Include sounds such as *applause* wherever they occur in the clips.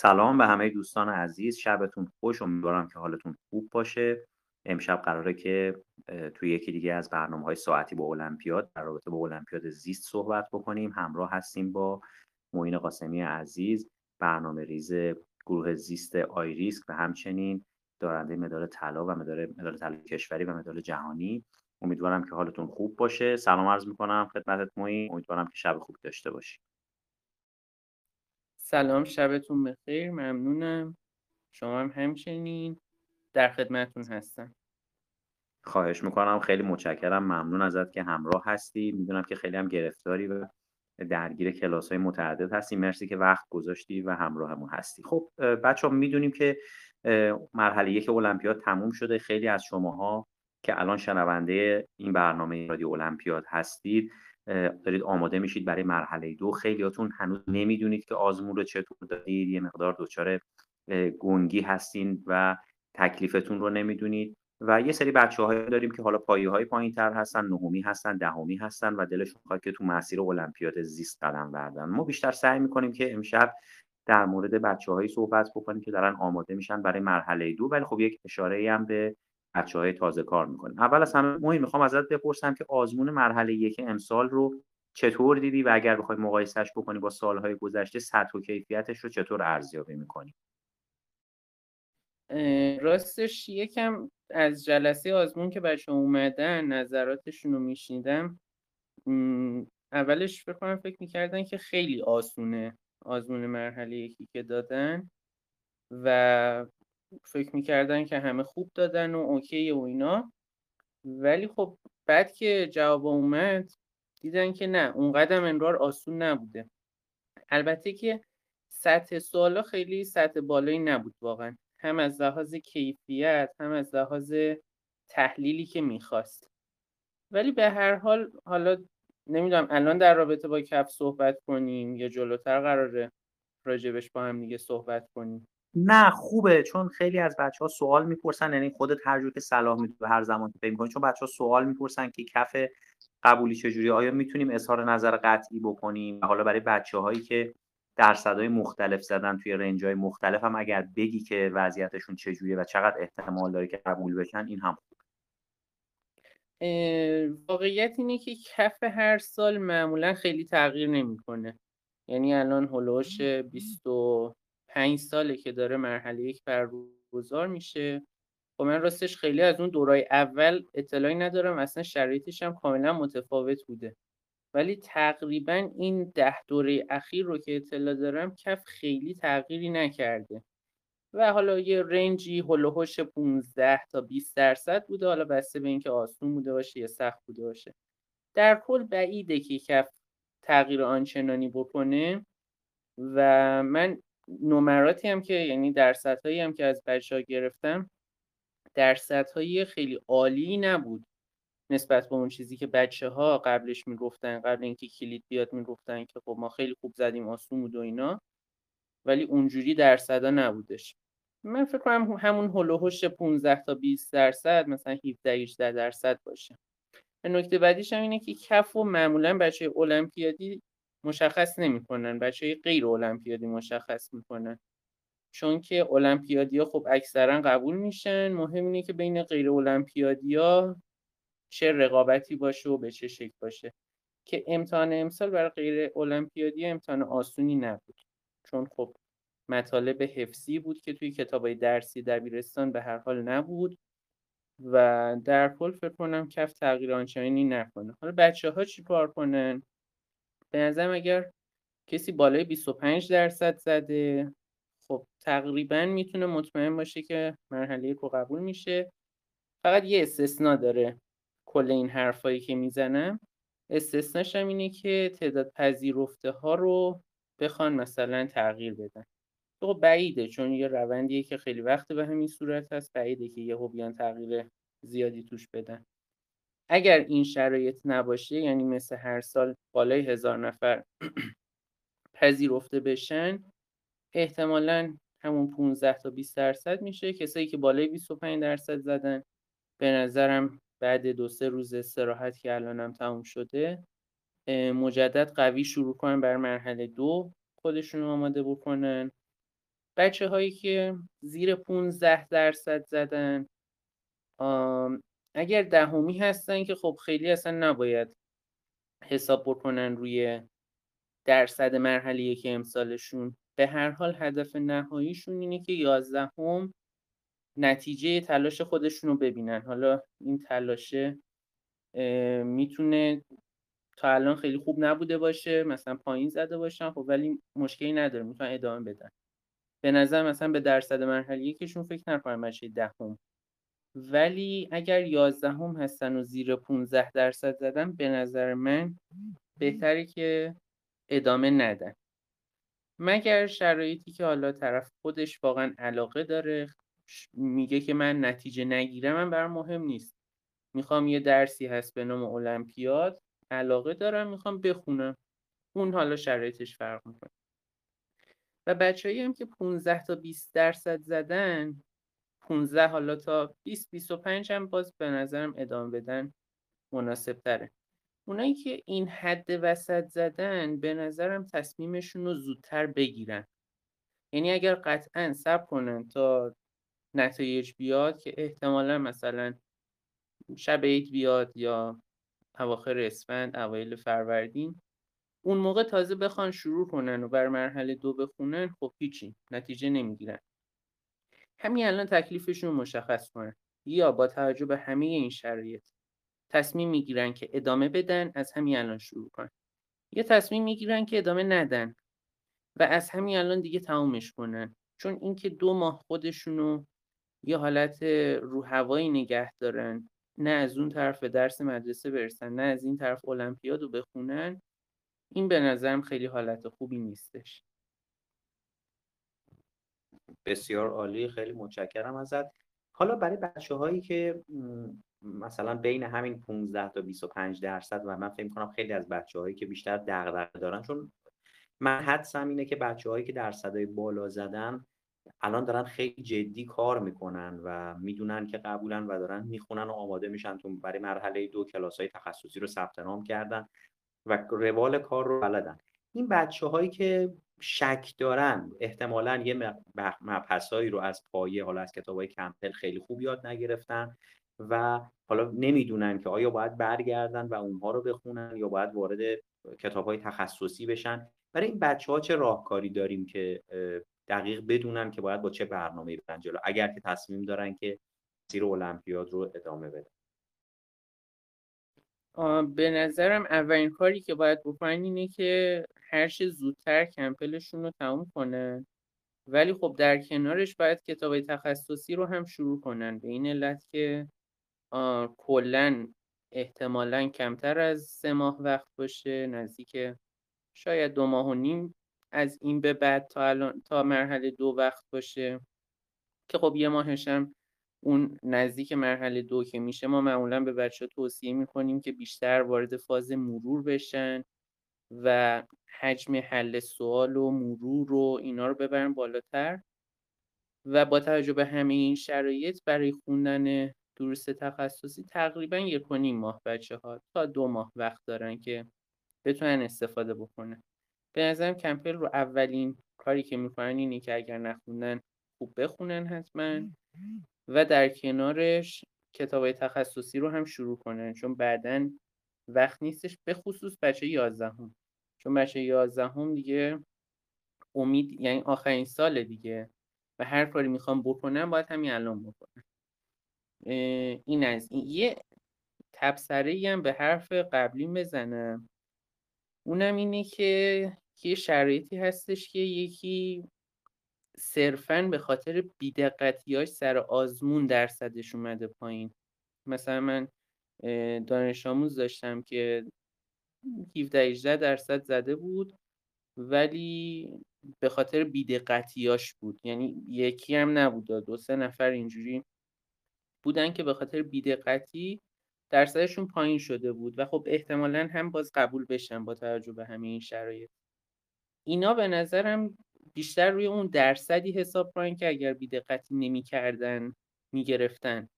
سلام به همه دوستان عزیز. شبتون خوش. امیدوارم که حالتون خوب باشه. امشب قراره که توی یکی دیگه از برنامه های ساعتی با المپیاد در رابطه با المپیاد زیست صحبت بکنیم. همراه هستیم با معین قاسمی عزیز برنامه ریز گروه زیست آیریسک و همچنین دارنده مدال طلا و مدال مدال طلای کشوری و مدال جهانی. امیدوارم که حالتون خوب باشه. سلام عرض می‌کنم خدمتت معین. امیدوارم که شب خوب داشته باشی. سلام شبتون بخیر ممنونم. شما هم همچنین در خدمتون هستم. خواهش می‌کنم خیلی متشکرم ممنون ازت که همراه هستی. می‌دونم که خیلی هم گرفتاری و درگیر کلاس های متعدد هستی مرسی که وقت گذاشتی و همراهمون هستی. خب بچه ها می‌دونیم که مرحله یک المپیاد تموم شده. خیلی از شماها که الان شنونده این برنامه رادیو المپیاد هستید دارید آماده میشید برای مرحله دو. خیلیاتون هنوز نمی‌دونید که آزمون رو چطور دارید یه مقدار دچار گنگی هستین و تکلیفتون رو نمی‌دونید. و یه سری بچه های داریم که حالا پایه های پایین تر هستن نهمی هستن دهمی هستن و دلشون خواهد که تو مسیر المپیاد زیست قدم بردن. ما بیشتر سعی می‌کنیم که امشب در مورد بچه هایی صحبت بکنیم که دارن آماده میشن برای مرحله دو. ولی خب یک اشاره هم به بچه های تازه کار می‌کنیم. اول از همه مهم می‌خوام ازت بپرسم که آزمون مرحله یک امسال رو چطور دیدی و اگر بخوای مقایسهش بکنی با سالهای گذشته سطح و کیفیتش رو چطور ارزیابی می‌کنی؟ راستش یکم از جلسه آزمون که بچه اومدن نظراتشون رو میشنیدم اولش فکر فکر می‌کردن که خیلی آسونه آزمون مرحله یکی که دادن و فکر می‌کردن که همه خوب دادن و اوکی و اینا. ولی خب بعد که جواب اومد دیدن که نه اون قدم انرار آسون نبوده. البته که سطح سوالا خیلی سطح بالایی نبود واقعا. هم از لحاظ کیفیت هم از لحاظ تحلیلی که می‌خواست. ولی به هر حال حالا نمی‌دونم الان در رابطه با کف صحبت کنیم یا جلوتر قراره راجبش با هم دیگه صحبت کنیم. نه خوبه چون خیلی از بچه ها سوال می‌پرسن یعنی خودت هر جور که صلاح می‌دونی هر زمان که می‌کنی چون بچه ها سوال می‌پرسن که کف قبولی چجوری آیا می‌تونیم اظهار نظر قطعی بکنیم؟ و حالا برای بچه هایی که درصدهای مختلف زدن توی رنج های مختلف هم اگر بگی که وضعیتشون چجوریه و چقدر احتمال داره که قبول بشن این هم واقعیت اینه که کف هر سال معمولا خیلی تغییر نمی‌کنه. یعنی الان هلوش 25 ساله که داره مرحله یک برگزار میشه. خب من راستش خیلی از اون دورای اول اطلاعی ندارم اصلا شرایطش هم کاملا متفاوت بوده. ولی تقریبا این ده دوره اخیر رو که اطلاع دارم کف خیلی تغییری نکرده. و حالا یه رنجی هلوهوش 15 تا 20 درصد بوده. حالا بسته به اینکه آسون بوده باشه یا سخت بوده باشه. در کل بعیده که کف تغییر آنچنانی بکنه. و من نمراتی هم که یعنی درصدهایی هم که از بچه گرفتم درصدهای خیلی عالی نبود نسبت به اون چیزی که بچه ها قبلش می‌گفتن قبل اینکه کلید بیاد می‌گفتن که خب ما خیلی خوب زدیم آسون بود و اینا. ولی اونجوری درصدا نبودش. من فکر کنم همون هلوهوش 15 تا 20 درصد مثلا 17 18 درصد باشه. نکته بعدیش هم اینه که کف و معمولا بچه المپیادی مشخص نمی‌کنن. بچه غیر المپیادی مشخص می‌کنن. چون که المپیادیا خب اکثرا قبول میشن مهم اینه که بین غیر المپیادیا چه رقابتی باشه و به چه شکل باشه. که امتحان امسال برای غیر المپیادی امتحان آسونی نبود. چون خب مطالب حفظی بود که توی کتابای درسی دبیرستان به هر حال نبود و در کل فکر کنم کف تغییر آنچنانی نکنه. حالا بچه ها چی کار کنن؟ به نظرم اگر کسی بالای 25 درصد زده خب تقریبا می‌تونه مطمئن باشه که مرحله رو قبول میشه. فقط یه استثنا داره کل این حرفایی که می‌زنم. استثناش هم اینه که تعداد پذیرفته ها رو بخوان مثلا تغییر بدن. خب بعیده چون یه روندیه که خیلی وقت به همین صورت هست بعیده که یه بیان تغییر زیادی توش بدن. اگر این شرایط نباشه یعنی مثل هر سال بالای هزار نفر *clears throat* پذیرفته بشن احتمالا همون 15 تا 20 درصد میشه. کسایی که بالای 25 درصد زدن به نظرم بعد دو سه روز استراحت که الانم تموم شده مجدد قوی شروع کنن بر مرحله دو خودشون آماده بکنن. بچه هایی که زیر 15 درصد زدن اگر دهمی هستن که خب خیلی اصلا نباید حساب بکنن روی درصد مرحله که امسالشون. به هر حال هدف نهاییشون اینه که یازدهم نتیجه تلاش خودشون رو ببینن. حالا این تلاشه می‌تونه تا الان خیلی خوب نبوده باشه مثلا پایین زده باشن خب ولی مشکلی نداره می‌تونن ادامه بدن. به نظر مثلا به درصد مرحله یکشون فکر نکنم بشه دهم ولی اگر یازدهم هستن و زیر 15 درصد زدن به نظر من بهتره که ادامه ندن. مگر شرایطی که حالا طرف خودش واقعا علاقه داره میگه که من نتیجه نگیرم من برام مهم نیست. می‌خوام یه درسی هست به نام المپیاد علاقه دارم می‌خوام بخونم. اون حالا شرایطش فرق می‌کنه. و بچههایی هم که 15 تا 20 درصد زدن 15 حالا تا 20 25 هم باز به نظرم ادامه بدن مناسب تره اونایی که این حد وسط زدن به نظرم تصمیمشون رو زودتر بگیرن. یعنی اگر قطعا سب کنن تا نتایج بیاد که احتمالا مثلا شب عید بیاد یا اواخر اسفند اوایل فروردین اون موقع تازه بخوان شروع کنن و بر مرحله دو بخونن خب هیچی نتیجه نمی‌گیرن. همین الان تکلیفشون مشخص کنن. یا با توجه به همه این شرایط تصمیم می‌گیرن که ادامه بدن از همین الان شروع کنن. یا تصمیم می‌گیرن که ادامه ندن و از همین الان دیگه تمومش کنن. چون اینکه دو ماه خودشونو یه حالت رو هوایی نگه دارن نه از اون طرف به درس مدرسه برسن نه از این طرف المپیاد رو بخونن این به نظرم خیلی حالت خوبی نیستش. بسیار عالی خیلی متشکرم ازت. حالا برای بچه هایی که مثلا بین همین 15 تا 25 درصد و من فکر کنم خیلی از بچه هایی که بیشتر دغدغه دارن چون من حدسم اینه که بچه هایی که درصدهای بالا زدن الان دارن خیلی جدی کار می‌کنن و می‌دونن که قبولن و دارن می‌خونن و آماده میشن تو برای مرحله دو کلاس های تخصصی رو ثبت نام کردن و روال کار رو بلدن. این بچه هایی که شک دارن احتمالا یه مبحثایی رو از پایه حالا از کتاب های کمپل خیلی خوب یاد نگرفتن و حالا نمی‌دونن که آیا باید برگردن و اونها رو بخونن یا باید وارد کتاب های تخصصی بشن. برای این بچه ها چه راهکاری داریم که دقیق بدونن که باید با چه برنامه برن جلو؟ اگر که تصمیم دارن که سیر المپیاد رو ادامه بدن. به نظرم اولین کاری که باید بکنن اینه که هر زودتر کمپلشون رو تموم کنن ولی خب در کنارش باید کتاب تخصصی رو هم شروع کنن. به این علت که کلا احتمالا کمتر از سه ماه وقت باشه. نزدیک شاید دو ماه و نیم از این به بعد تا الان تا مرحله دو وقت باشه. که خب یه ماهش هم اون نزدیک مرحله دو که میشه ما معمولا به بچه توصیه می‌کنیم که بیشتر وارد فاز مرور بشن و حجم حل سوال و مرور و اینا رو ببرن بالاتر. و با توجه به همه این شرایط برای خوندن درست تخصصی تقریبا یک و نیم ماه بچه ها تا دو ماه وقت دارن که بتونن استفاده بکنن. به نظرم کمپل رو اولین کاری که می‌کنن اینه که اگر نخوندن خوب بخونن حتما و در کنارش کتاب تخصصی رو هم شروع کنن چون بعدا وقت نیستش به خصوص بچه یازدهم. چون بچه یازدهم دیگه امید یعنی آخرین سال دیگه و هر کاری می‌خوام بکنم باید همین الان بکنم. این از این. یه تبصره هم به حرف قبلی بزنم. اونم اینه که یه شرایطی هستش که یکی صرفا به خاطر بیدقتیاش سر آزمون درصدش اومده پایین. مثلا من دانش آموز داشتم که 17 18 درصد زده بود ولی به خاطر بیدقتیاش بود. یعنی یکی هم نبود دو سه نفر اینجوری بودن که به خاطر بیدقتی درصدشون پایین شده بود و خب احتمالا هم باز قبول بشن با توجه به همه این شرایط. اینا به نظرم بیشتر روی اون درصدی حساب کنن که اگر بیدقتی نمی‌کردن می‌گرفتن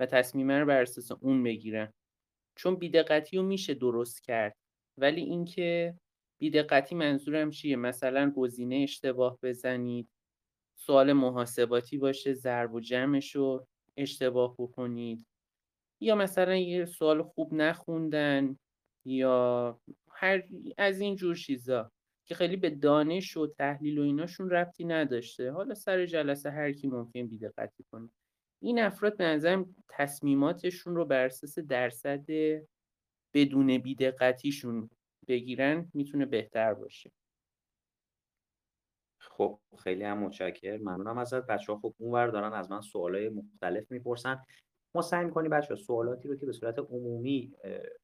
و تصمیم رو بر اساس اون بگیرن. چون بیدقتی رو میشه درست کرد. ولی اینکه بیدقتی منظورم چیه؟ مثلا گزینه اشتباه بزنید سوال محاسباتی باشه ضرب و جمعش رو اشتباه بکنید. یا مثلا یه سوال خوب نخوندن یا هر از این جور چیزا که خیلی به دانش و تحلیل و ایناشون ربطی نداشته. حالا سر جلسه هر کی ممکن بیدقتی کنه. این افراد به نظرم تصمیماتشون رو بر اساس درصد بدون بیدقتیشون بگیرن می‌تونه بهتر باشه. خب خیلی هم متشکرم. ممنونم ازت. بچه ها خب اونور دارن از من سوالای مختلف می‌پرسن. ما سعی می‌کنیم بچه سوالاتی رو که به صورت عمومی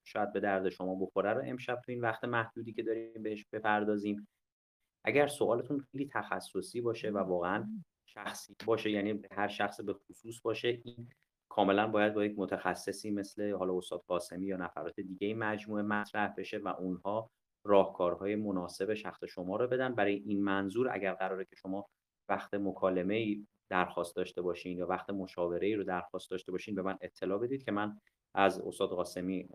شاید به درد شما بخوره رو امشب تو این وقت محدودی که داریم بهش بپردازیم. اگر سوالتون خیلی تخصصی باشه و واقعا شخصی باشه یعنی هر شخص به خصوص باشه این کاملا باید با یک متخصصی مثل حالا استاد قاسمی یا نفرات دیگه مجموعه مطرح بشه و اونها راهکارهای مناسب شخص شما رو بدن. برای این منظور اگر قراره که شما وقت مکالمه ای درخواست داشته باشین یا وقت مشاوره ای رو درخواست داشته باشین به من اطلاع بدید که من از استاد قاسمی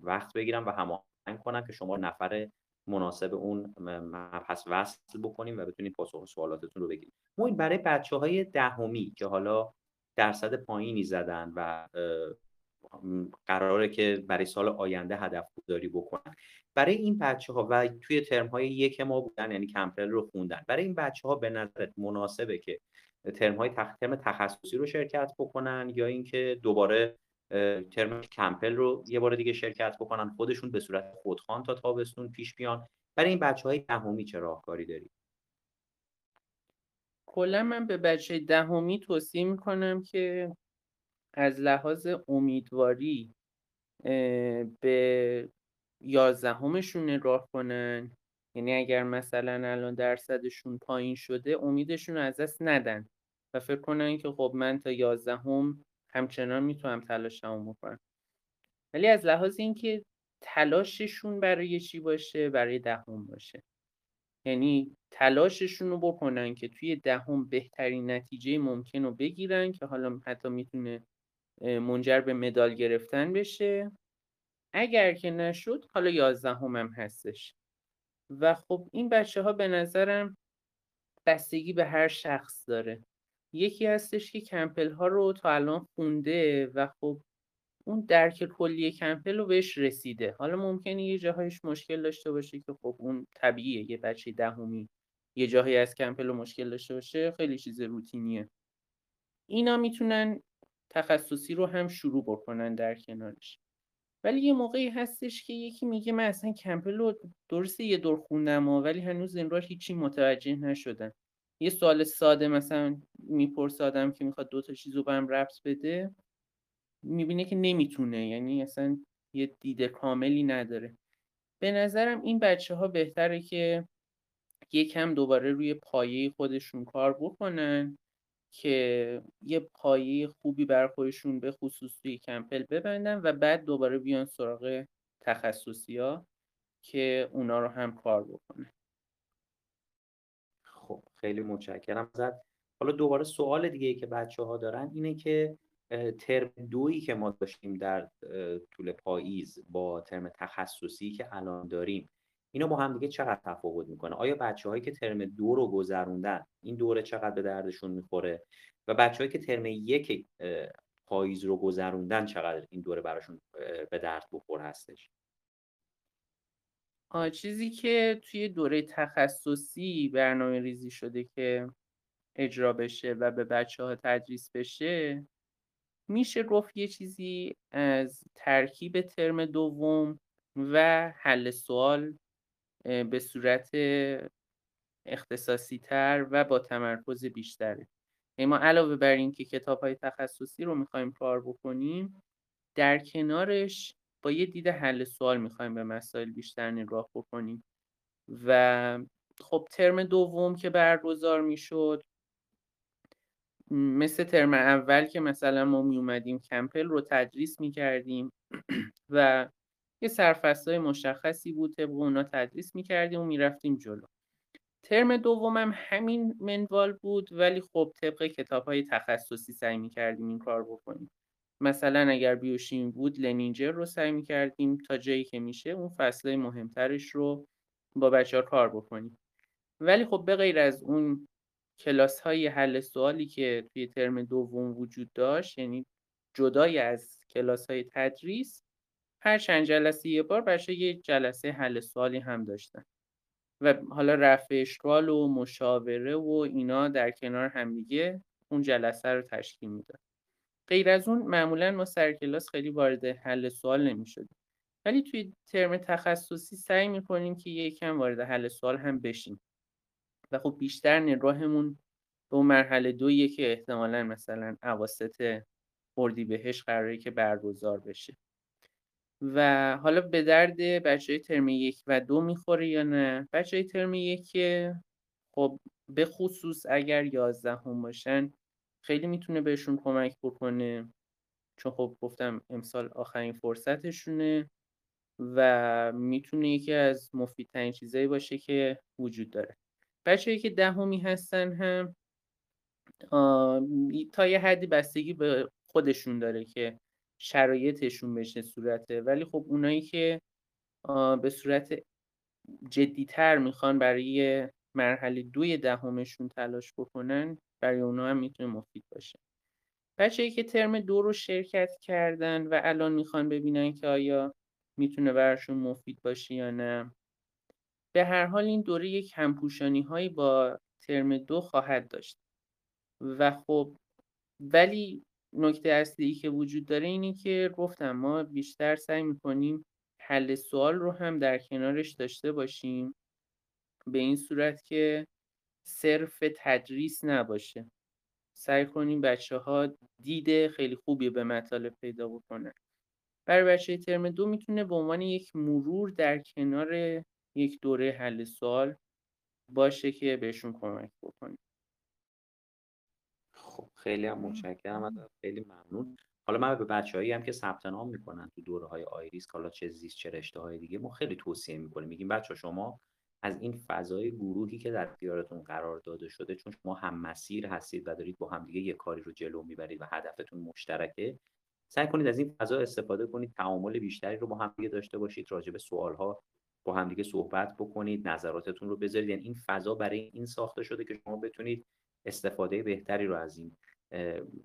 وقت بگیرم و هماهنگ کنم که شما نفر مناسب اون مبحث وصل بکنیم و بتونید پاسخ سوالاتتون رو بگیرید ما برای بچه های دهمی که حالا درصد پایینی زدن و قراره که برای سال آینده هدف گذاری بکنن. برای این بچه ها و توی ترم های یک ما بودن یعنی کمپل رو خوندن. برای این بچه ها به نظرت مناسبه که ترم های تخ... ترم تخصصی رو شرکت بکنن یا اینکه دوباره ترم کمپل رو یه بار دیگه شرکت بکنن خودشون به صورت خودخوان تا تابستون پیش بیان؟ برای این بچه های دهمی چه راهکاری داری کلا من به بچه دهمی توصیه می‌کنم که از لحاظ امیدواری به یازدهمشون نگاه کنن. یعنی اگر مثلا الان درصدشون پایین شده امیدشون از دست ندن. و فکر کنن که خب من تا یازدهم همچنان می‌تونم تلاشمو بکنم. ولی از لحاظ اینکه تلاششون برای چی باشه؟ برای دهم باشه. یعنی تلاششون رو بکنن که توی دهم بهترین نتیجه ممکن رو بگیرن که حالا حتی می‌تونه منجر به مدال گرفتن بشه. اگر که نشد حالا یازدهم هم هستش. و خب این بچه ها به نظرم بستگی به هر شخص داره. یکی هستش که کمپل ها رو تا الان خونده و خب اون درک کلی کمپل رو بهش رسیده. حالا ممکنه یه جاهایش مشکل داشته باشه که خب اون طبیعیه یه بچه دهمی یه جاهایی از کمپل رو مشکل داشته باشه خیلی چیز روتینیه. اینا می‌تونن تخصصی رو هم شروع بکنن در کنارش. ولی یه موقعی هستش که یکی میگه من اصلا کمپل رو درسته یه دور خوندم ولی هنوز این راه هیچی متوجه نشدن یه سوال ساده مثلا می‌پرسه آدم که می‌خواد دو تا چیز رو به هم ربط بده. می‌بینه که نمی‌تونه یعنی اصلا یه دید کاملی نداره. به نظرم این بچه ها بهتره که یکم دوباره روی پایه خودشون کار بکنن که یه پایه خوبی بر خودشون به خصوص توی کمپل ببندن و بعد دوباره بیان سراغ تخصصی ها که اونا رو هم کار بکنه خب خیلی متشکرم. ازت حالا دوباره سوال دیگه که بچه ها دارن اینه که ترم دویی که ما داشتیم در طول پاییز با ترم تخصصی که الان داریم اینا با هم دیگه چقدر تفاوت می‌کنه؟ آیا بچه هایی که ترم دو رو گذروندن این دوره چقدر به دردشون می‌خوره؟ و بچه هایی که ترم یک پاییز رو گذروندن چقدر این دوره براشون به درد بخور هستش؟ چیزی که توی دوره تخصصی برنامه ریزی شده که اجرا بشه و به بچه ها تدریس بشه میشه گفت یه چیزی از ترکیب ترم دوم و حل سوال به صورت اختصاصی تر و با تمرکز بیشتره. یعنی ما علاوه بر اینکه کتاب های تخصصی رو می‌خوایم کار بکنیم در کنارش با یه دید حل سوال می‌خوایم به مسائل بیشتر نگاه بکنیم. و خب ترم دوم که برگزار می‌شد مثل ترم اول که مثلا ما می اومدیم کمپل رو تدریس می کردیم *clears throat* و یه های مشخصی بود طبق اونا تدریس می کردیم و می‌رفتیم جلو. ترم دومم همین منوال بود ولی خب طبق کتاب های تخصصی سعی می کردیم این کار بکنیم. مثلا اگر بیوشیم بود لنینجر رو سعی می کردیم تا جایی که میشه اون فصله مهمترش رو با بچه ها کار بکنیم. ولی خب به غیر از اون کلاس های حل سوالی که توی ترم دوم وجود داشت یعنی جدای از کلاس های تدریس هر چند جلسه یه بار بچه یه جلسه حل سوالی هم داشتن. و حالا رفع اشکال و مشاوره و اینا در کنار همدیگه اون جلسه رو تشکیل می‌داد. غیر از اون معمولا ما سر کلاس خیلی وارد حل سوال نمی‌شدیم. ولی توی ترم تخصصی سعی می‌کنیم که یکم وارد حل سوال هم بشیم. و خب بیشتر نگاهمون به اون مرحله دویه که احتمالا مثلا اواسط بهش قراره که برگزار بشه. و حالا به درد بچه های ترم یک و دو می‌خوره یا نه؟ بچه های ترم یک خب به خصوص اگر یازده هم باشن خیلی می‌تونه بهشون کمک بکنه. چون خب گفتم امسال آخرین فرصتشونه و می‌تونه یکی از مفیدترین چیزایی باشه که وجود داره. بچه‌ای که دهمی هستن هم تا یه حدی بستگی به خودشون داره که شرایطشون بشه صورته. ولی خب اونایی که به صورت جدیتر می‌خوان برای مرحله دوی دهمشون تلاش بکنن برای اونا هم می‌تونه مفید باشه. بچه‌ای که ترم دو رو شرکت کردن و الان می‌خوان ببینن که آیا می‌تونه براشون مفید باشه یا نه. به هر حال این دوره یک همپوشانی هایی با ترم دو خواهد داشت. و خب ولی نکته اصلی که وجود داره اینه که گفتم ما بیشتر سعی می‌کنیم حل سوال رو هم در کنارش داشته باشیم به این صورت که صرف تدریس نباشه. سعی کنیم بچه ها دید خیلی خوبی به مطالب پیدا بکنن. برای بچه ترم دو می‌تونه به عنوان یک مرور در کنار یک دوره حل سوال باشه که بهشون کمک بکنه خب خیلی هم متشکرم خیلی ممنون. حالا من به بچه‌هایی هم که ثبت نام می‌کنن تو دوره های آیریس حالا چه زیست چه رشته های دیگه ما خیلی توصیه می‌کنیم. میگیم بچه شما از این فضای گروهی که در اختیارتون قرار داده شده چون شما هم مسیر هستید و دارید با هم دیگه یه کاری رو جلو می‌برید و هدفتون مشترکه سعی کنید از این فضا استفاده کنید تعامل بیشتری رو با هم دیگه داشته باشید راجع به سوال ها با هم دیگه صحبت بکنید نظراتتون رو بذارید. یعنی این فضا برای این ساخته شده که شما بتونید استفاده بهتری رو از این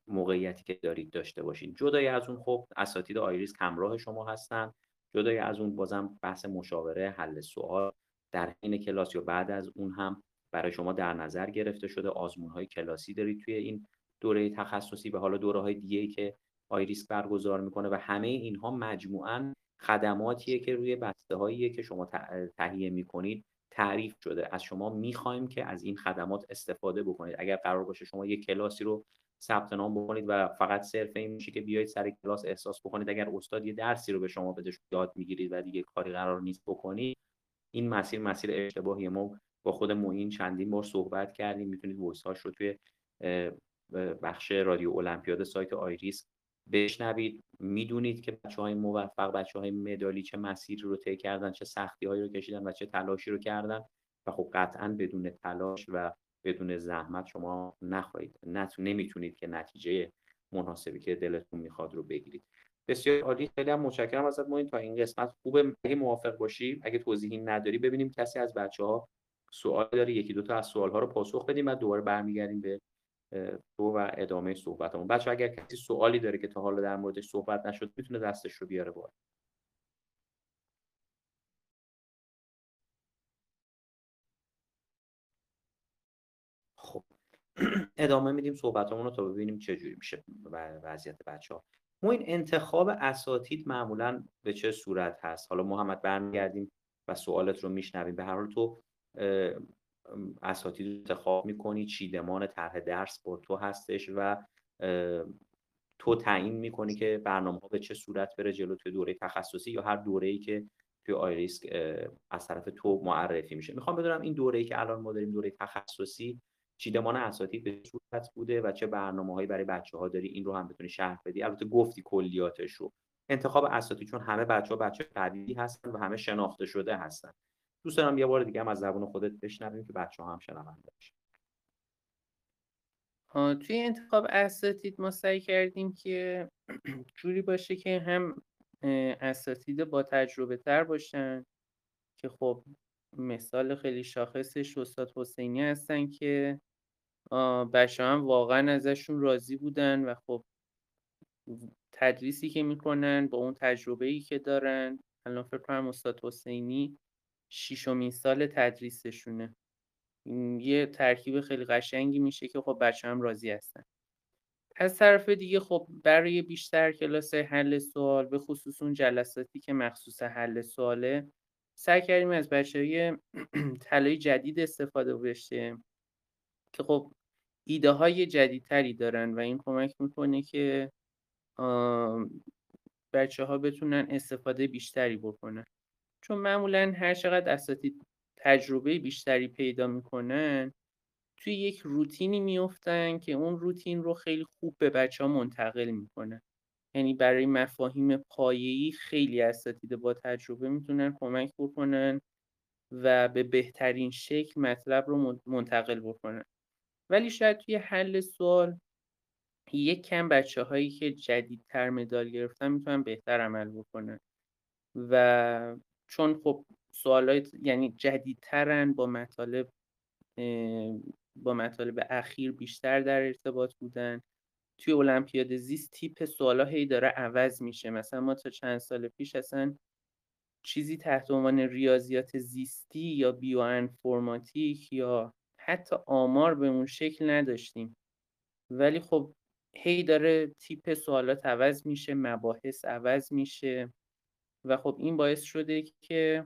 موقعیتی که دارید داشته باشید جدای از اون خب اساتید آیریس همراه شما هستن. جدای از اون بازم بحث مشاوره حل سوال در حین کلاس یا بعد از اون هم برای شما در نظر گرفته شده. آزمون های کلاسی دارید توی این دوره تخصصی و حالا دوره های دیگه که آیریس برگزار می‌کنه و همه اینها مجموعاً خدماتیه که روی بسته هاییه که شما تهیه می‌کنید تعریف شده. از شما می‌خوایم که از این خدمات استفاده بکنید. اگر قرار باشه شما یک کلاسی رو ثبت نام بکنید و فقط صرف این میشه که بیاید سر کلاس احساس بکنید. اگر استاد یه درسی رو به شما بده یاد می‌گیرید و دیگه کاری قرار نیست بکنید این مسیر مسیر اشتباهیه. ما با خود معین چندین بار صحبت کردیم. می‌تونید voice رو توی بخش رادیو المپیاد سایت آیریس بشنوید. می‌دونید که بچه های موفق بچه های مدالی چه مسیری رو طی کردن چه سختی هایی رو کشیدن و چه تلاشی رو کردن. و خب قطعا بدون تلاش و بدون زحمت شما نخواهید نت... نمی‌تونید که نتیجه مناسبی که دلتون می‌خواد رو بگیرید. بسیار عالی. خیلی هم متشکرم ازت ما تا این قسمت خوبه. اگه موافق باشی اگه توضیحی نداری ببینیم کسی از بچه ها سوال داره. یکی دو تا از سوال ها رو پاسخ بدیم و دوباره برمیگردیم به تو و ادامه صحبتمون. بچه اگر کسی سوالی داره که تا حالا در موردش صحبت نشد می‌تونه دستش رو بیاره بالا. خب *clears throat* ادامه میدیم صحبتمون رو تا ببینیم چه جوری میشه وضعیت بچه ها ما این انتخاب اساتید معمولا به چه صورت هست؟ حالا محمد برمیگردیم و سوالت رو میشنویم. به هر حال تو اساتید انتخاب می‌کنی چیدمان طرح درس با تو هستش و تو تعیین می‌کنی که برنامه ها به چه صورت بره جلو توی دوره تخصصی یا هر دوره ای که توی آیریس از طرف تو معرفی میشه. می‌خوام بدونم این دوره ای که الان ما داریم دوره تخصصی چیدمان اساتید به صورت بوده و چه برنامه هایی برای بچه ها داری؟ این رو هم بتونی شرح بدی. البته گفتی کلیاتش رو. انتخاب اساتید چون همه بچه ها بچه قوی هستن و همه شناخته شده هستن. دوست دارم یه بار دیگه هم از زبون خودت بشنویم که بچه هم شنونده باشن. توی انتخاب اساتید ما سعی کردیم که *clears throat* جوری باشه که هم اساتید با تجربه تر باشن که خب مثال خیلی شاخصش استاد حسینی هستن که بچه هم واقعا ازشون راضی بودن و خب تدریسی که می‌کنن با اون تجربه ای که دارن. الان فکر کنم استاد حسینی شیشمین سال تدریسشونه. یه ترکیب خیلی قشنگی میشه که خب بچه هم راضی هستن. از طرف دیگه خب برای بیشتر کلاس حل سوال به خصوص اون جلساتی که مخصوص حل سواله سعی کردیم از بچه های *clears throat* طلای جدید استفاده بشه که خب ایده های جدیدتری دارن و این کمک می‌کنه که بچه ها بتونن استفاده بیشتری بکنن. چون معمولا هر چقدر اساتید تجربه بیشتری پیدا می‌کنن توی یک روتینی میفتن که اون روتین رو خیلی خوب به بچه ها منتقل می‌کنن. یعنی برای مفاهیم پایه‌ای خیلی اساتید با تجربه می‌تونن کمک بکنن و به بهترین شکل مطلب رو منتقل بکنن. ولی شاید توی حل سوال یک کم بچه هایی که جدیدتر مدال گرفتن می‌تونن بهتر عمل بکنن. و چون خب سوالات یعنی جدیدترن با مطالب با مطالب اخیر بیشتر در ارتباط بودن. توی المپیاد زیست تیپ سوالا هی داره عوض میشه. مثلا ما تا چند سال پیش اصلا چیزی تحت عنوان ریاضیات زیستی یا بیو انفورماتیک یا حتی آمار به اون شکل نداشتیم. ولی خب هی داره تیپ سوالات عوض میشه مباحث عوض میشه. و خب این باعث شده که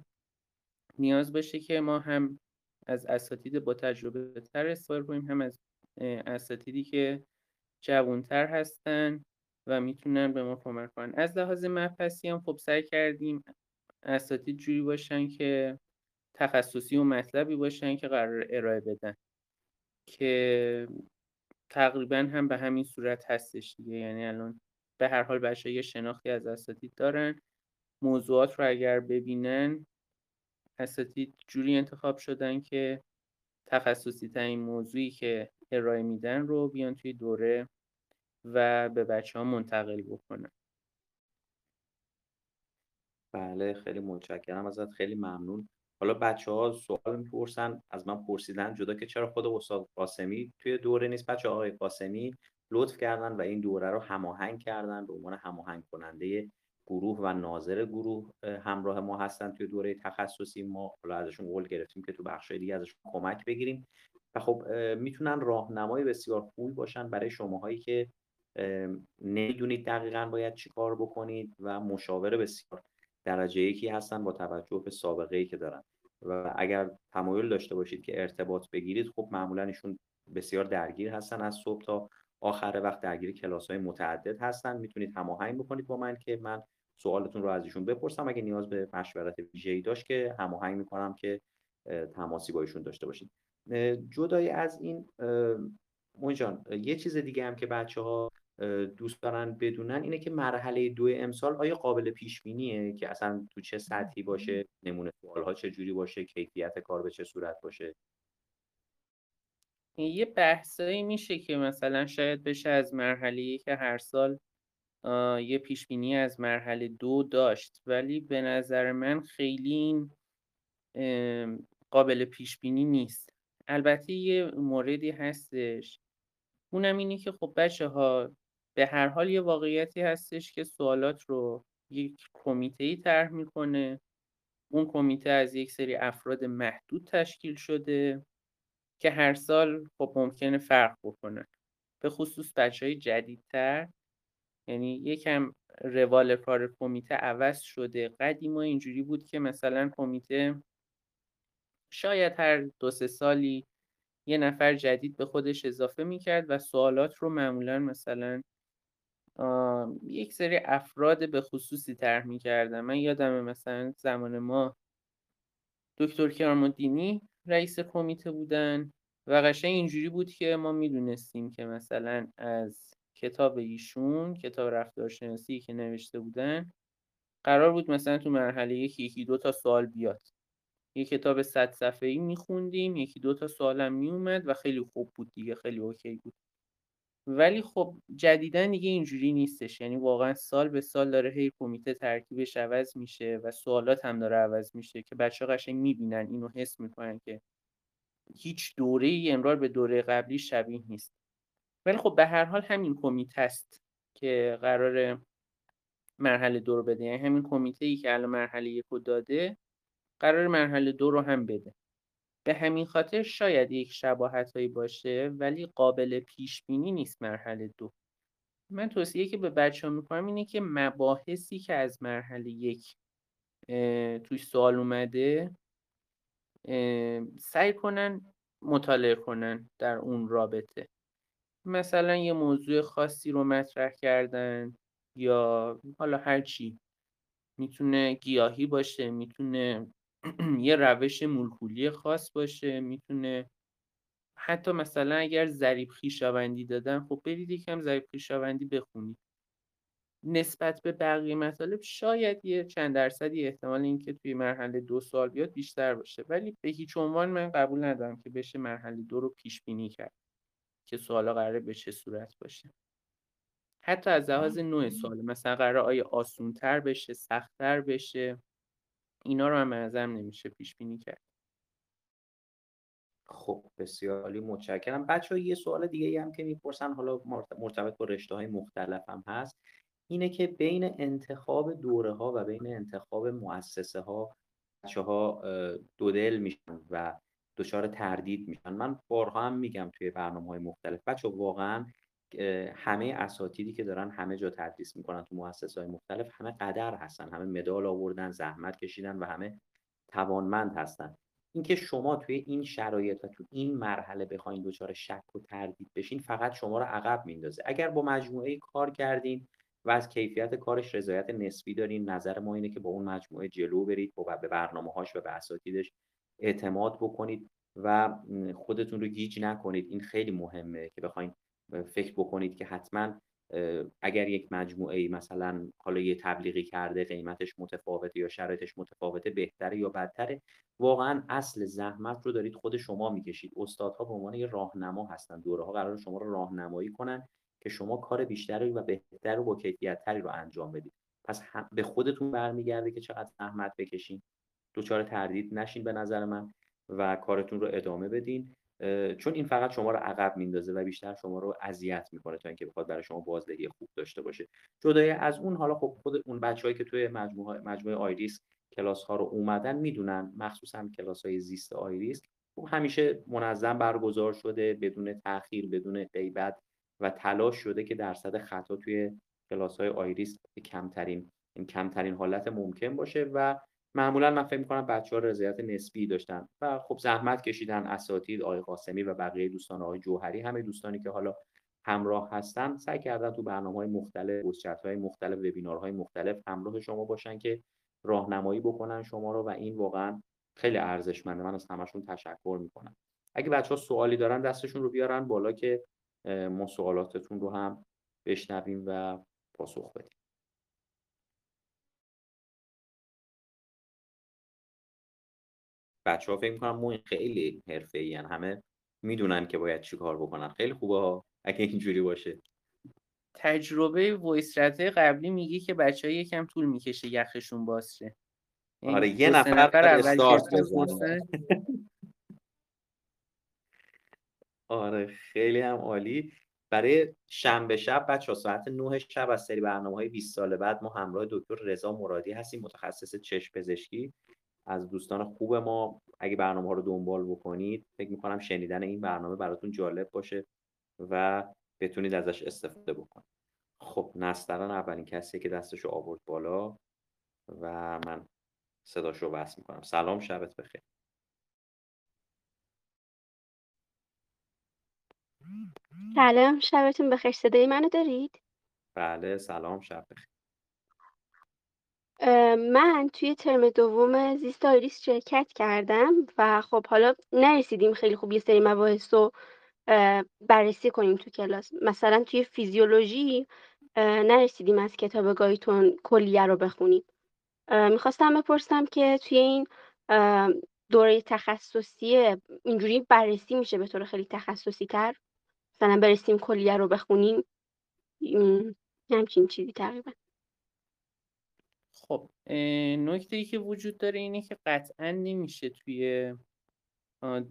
نیاز باشه که ما هم از اساتید با تجربه تر استفاده کنیم هم از اساتیدی که جوانتر هستن و می‌تونن به ما کمک کنن. از لحاظ مبحثی هم خب سعی کردیم اساتید جوری باشن که تخصصی و مطلبی باشن که قرار ارائه بدن که تقریبا هم به همین صورت هستش دیگه. یعنی الان به هر حال بچه یه شناختی از اساتید دارن موضوعات رو اگر ببینن اساتید جوری انتخاب شدن که تخصصی ترین موضوعی که ارائه میدن رو بیان توی دوره و به بچه ها منتقل بکنن. بله خیلی متشکرم ازت خیلی ممنون. حالا بچه ها سوال می‌پرسن از من پرسیدن جدا که چرا خود استاد قاسمی توی دوره نیست؟ بچه آقای قاسمی لطف کردن و این دوره رو هماهنگ کردن به عنوان هماهنگ کننده گروه و ناظر گروه همراه ما هستن توی دوره تخصصی. ما حالا ازشون قول گرفتیم که تو بخشای دیگه ازشون کمک بگیریم. و خب می‌تونن راهنمای بسیار خوبی باشن برای شماهایی که نمی‌دونید دقیقا باید چی کار بکنید و مشاوره بسیار درجه یکی هستن با توجه به سابقه ای که دارن. و اگر تمایل داشته باشید که ارتباط بگیرید خب معمولا ایشون بسیار درگیر هستن از صبح تا آخر وقت درگیر کلاس های متعدد هستن. می‌تونید هماهنگ بکنید با من که من سوالتون رو از ایشون بپرسم. اگه نیاز به مشورت ویژه‌ای داشت که هماهنگ می‌کنم که تماسی با ایشون داشته باشید. جدای از این جان یه چیز دیگه هم که بچه ها دوست دارن بدونن اینه که مرحله دو امسال آیا قابل پیش بینیه که اصلا تو چه سطحی باشه نمونه سوال ها چه جوری باشه کیفیت کار به چه صورت باشه؟ یه بحثایی میشه که مثلا شاید بشه از مرحله که هر سال یه پیش بینی از مرحله دو داشت. ولی به نظر من خیلی این قابل پیش بینی نیست. البته یه موردی هستش. اونم اینه که خب بچه ها به هر حال یه واقعیتی هستش که سوالات رو یک کمیته ای طرح می‌کنه. اون کمیته از یک سری افراد محدود تشکیل شده. که هر سال خب ممکنه فرق بکنه. به خصوص بچه های جدیدتر یعنی یکم روال کار کمیته عوض شده قدیما اینجوری بود که مثلا کمیته شاید هر دو سه سالی یه نفر جدید به خودش اضافه می‌کرد و سوالات رو معمولا مثلا یک سری افراد به خصوصی طرح می‌کردن. من یادم مثلا زمان ما دکتر کرامالدینی رئیس کمیته بودن. و قشنگ اینجوری بود که ما می‌دونستیم که مثلا از کتاب ایشون کتاب رفتارشناسی که نوشته بودن قرار بود مثلا تو مرحله یکی یکی دو تا سوال بیاد. یه کتاب صد صفحه ای میخوندیم یکی دو تا سوالم میومد و خیلی خوب بود دیگه خیلی اوکی بود. ولی خب جدیدن دیگه اینجوری نیستش. یعنی واقعا سال به سال داره هی کمیته ترکیبش عوض میشه و سوالات هم داره عوض میشه که بچه قشنگ می‌بینن اینو حس می‌کنن که هیچ دوره ای امرار به دوره قبلی شبیه نیست. ولی خب به هر حال همین کمیته است که قرار مرحله دو رو بده. یعنی همین کمیته ای که الان مرحله یک رو داده قرار مرحله دو رو هم بده. به همین خاطر شاید یک شباهت هایی باشه ولی قابل پیش بینی نیست مرحله دو. من توصیه که به بچه ها می‌کنم اینه که مباحثی که از مرحله یک توی سوال اومده سعی کنن مطالعه کنن در اون رابطه. مثلا یه موضوع خاصی رو مطرح کردن یا حالا هر چی. می‌تونه گیاهی باشه می‌تونه *clears throat* یه روش مولکولی خاص باشه می‌تونه حتی مثلا اگر ضریب خویشاوندی دادن خب برید یکم ضریب خویشاوندی بخونید. نسبت به بقیه مطالب شاید یه چند درصدی احتمال اینکه توی مرحله دو سال بیاد بیشتر باشه. ولی به هیچ عنوان من قبول ندارم که بشه مرحله دو رو پیش بینی کرد که سوالا قراره به چه صورت باشه. حتی از لحاظ نوع سوال مثلا قرار آیا آسونتر بشه سختتر بشه؟ اینا رو هم نظرم نمیشه پیش بینی کرد. خب بسیار عالی متشکرم. بچه یه سوال دیگه هم که می‌پرسن حالا مرتبط با رشته های مختلف هم هست اینه که بین انتخاب دوره ها و بین انتخاب مؤسسه ها بچه ها دو دل میشن و دچار تردید میشن. من بارها هم میگم توی برنامه های مختلف. بچه واقعا همه اساتیدی که دارن همه جا تدریس می‌کنن تو مؤسسه های مختلف همه قدر هستن همه مدال آوردن زحمت کشیدن و همه توانمند هستن. اینکه شما توی این شرایط و تو این مرحله بخواین دچار شک و تردید بشین فقط شما رو عقب میندازه اگر با مجموعه کار کردین و از کیفیت کارش رضایت نسبی دارین نظر ما اینه که با اون مجموعه جلو برید و به برنامه هاش و به اساتیدش اعتماد بکنید و خودتون رو گیج نکنید. این خیلی مهمه که بخواین فکر بکنید که حتما اگر یک مجموعه مثلا حالا یه تبلیغی کرده قیمتش متفاوته یا شرایطش متفاوته بهتره یا بدتره؟ واقعا اصل زحمت رو دارید خود شما می‌کشید. استادها به عنوان یه راهنما هستن. دوره ها قرار شما رو راهنمایی کنن که شما کار بیشتری و بهتر و با کیفیتتری رو انجام بدید. پس به خودتون برمیگرده که چقدر زحمت بکشین. دوچار تردید نشین به نظر من و کارتون رو ادامه بدین. چون این فقط شما رو عقب میندازه و بیشتر شما رو اذیت می‌کنه تا اینکه بخواد برای شما بازدهی خوب داشته باشه. جدای از اون حالا خب خود اون بچههایی که توی مجموعه مجموعه آیریس کلاس ها رو اومدن می‌دونن مخصوصا کلاس های زیست آیریس خب همیشه منظم برگزار شده بدون تاخیر بدون غیبت و تلاش شده که درصد خطا توی کلاس های آیریس کمترین این کمترین حالت ممکن باشه و معمولا من فکر می‌کنم بچه ها رضایت نسبی داشتن و خب زحمت کشیدن اساتید آقای قاسمی و بقیه دوستان آقای جوهری همه دوستانی که حالا همراه هستن سعی کردن تو برنامه های مختلف گوشچت های مختلف وبینارهای مختلف همراه شما باشن که راهنمایی بکنن شما رو و این واقعا خیلی ارزشمنده. من از همشون تشکر می‌کنم. اگه بچه ها سوالی دارن دستشون رو بیارن بالا که ما سوالاتتون رو هم بشنویم و پاسخ بدیم. بچه ها فکر می‌کنم مو خیلی حرفه ای همه می‌دونن که باید چی کار بکنن. خیلی خوبه ها اگه اینجوری باشه. تجربه وایس قبلی میگه که بچه ها یکم طول می‌کشه یخشون باز شه. یعنی آره یه نفر, نفر استارت آره خیلی هم عالی. برای شنبه شب بچه ساعت 9 شب از سری برنامه های 20 سال بعد ما همراه دکتر رضا مرادی هستیم متخصص چشم پزشکی. از دوستان خوب ما اگه برنامه ها رو دنبال بکنید فکر می‌کنم شنیدن این برنامه براتون جالب باشه و بتونید ازش استفاده بکنید. خب نستران اولین کسی که دستش رو آورد بالا و من صداش رو بس می‌کنم. سلام شبت بخیر. سلام شبتون بخیر. صدای منو دارید؟ بله سلام شب بخیر. من توی ترم دوم زیست آیریس شرکت کردم و خب حالا نرسیدیم خیلی خوب یه سری مباحث رو بررسی کنیم تو کلاس. مثلا توی فیزیولوژی نرسیدیم از کتاب گایتون کلیه رو بخونیم. می‌خواستم بپرسم که توی این دوره تخصصی اینجوری بررسی میشه به طور خیلی تخصصی تر مثلا برسیم کلیه رو بخونیم همچین چیزی تقریبا. نکته ای که وجود داره اینه که قطعا نمیشه توی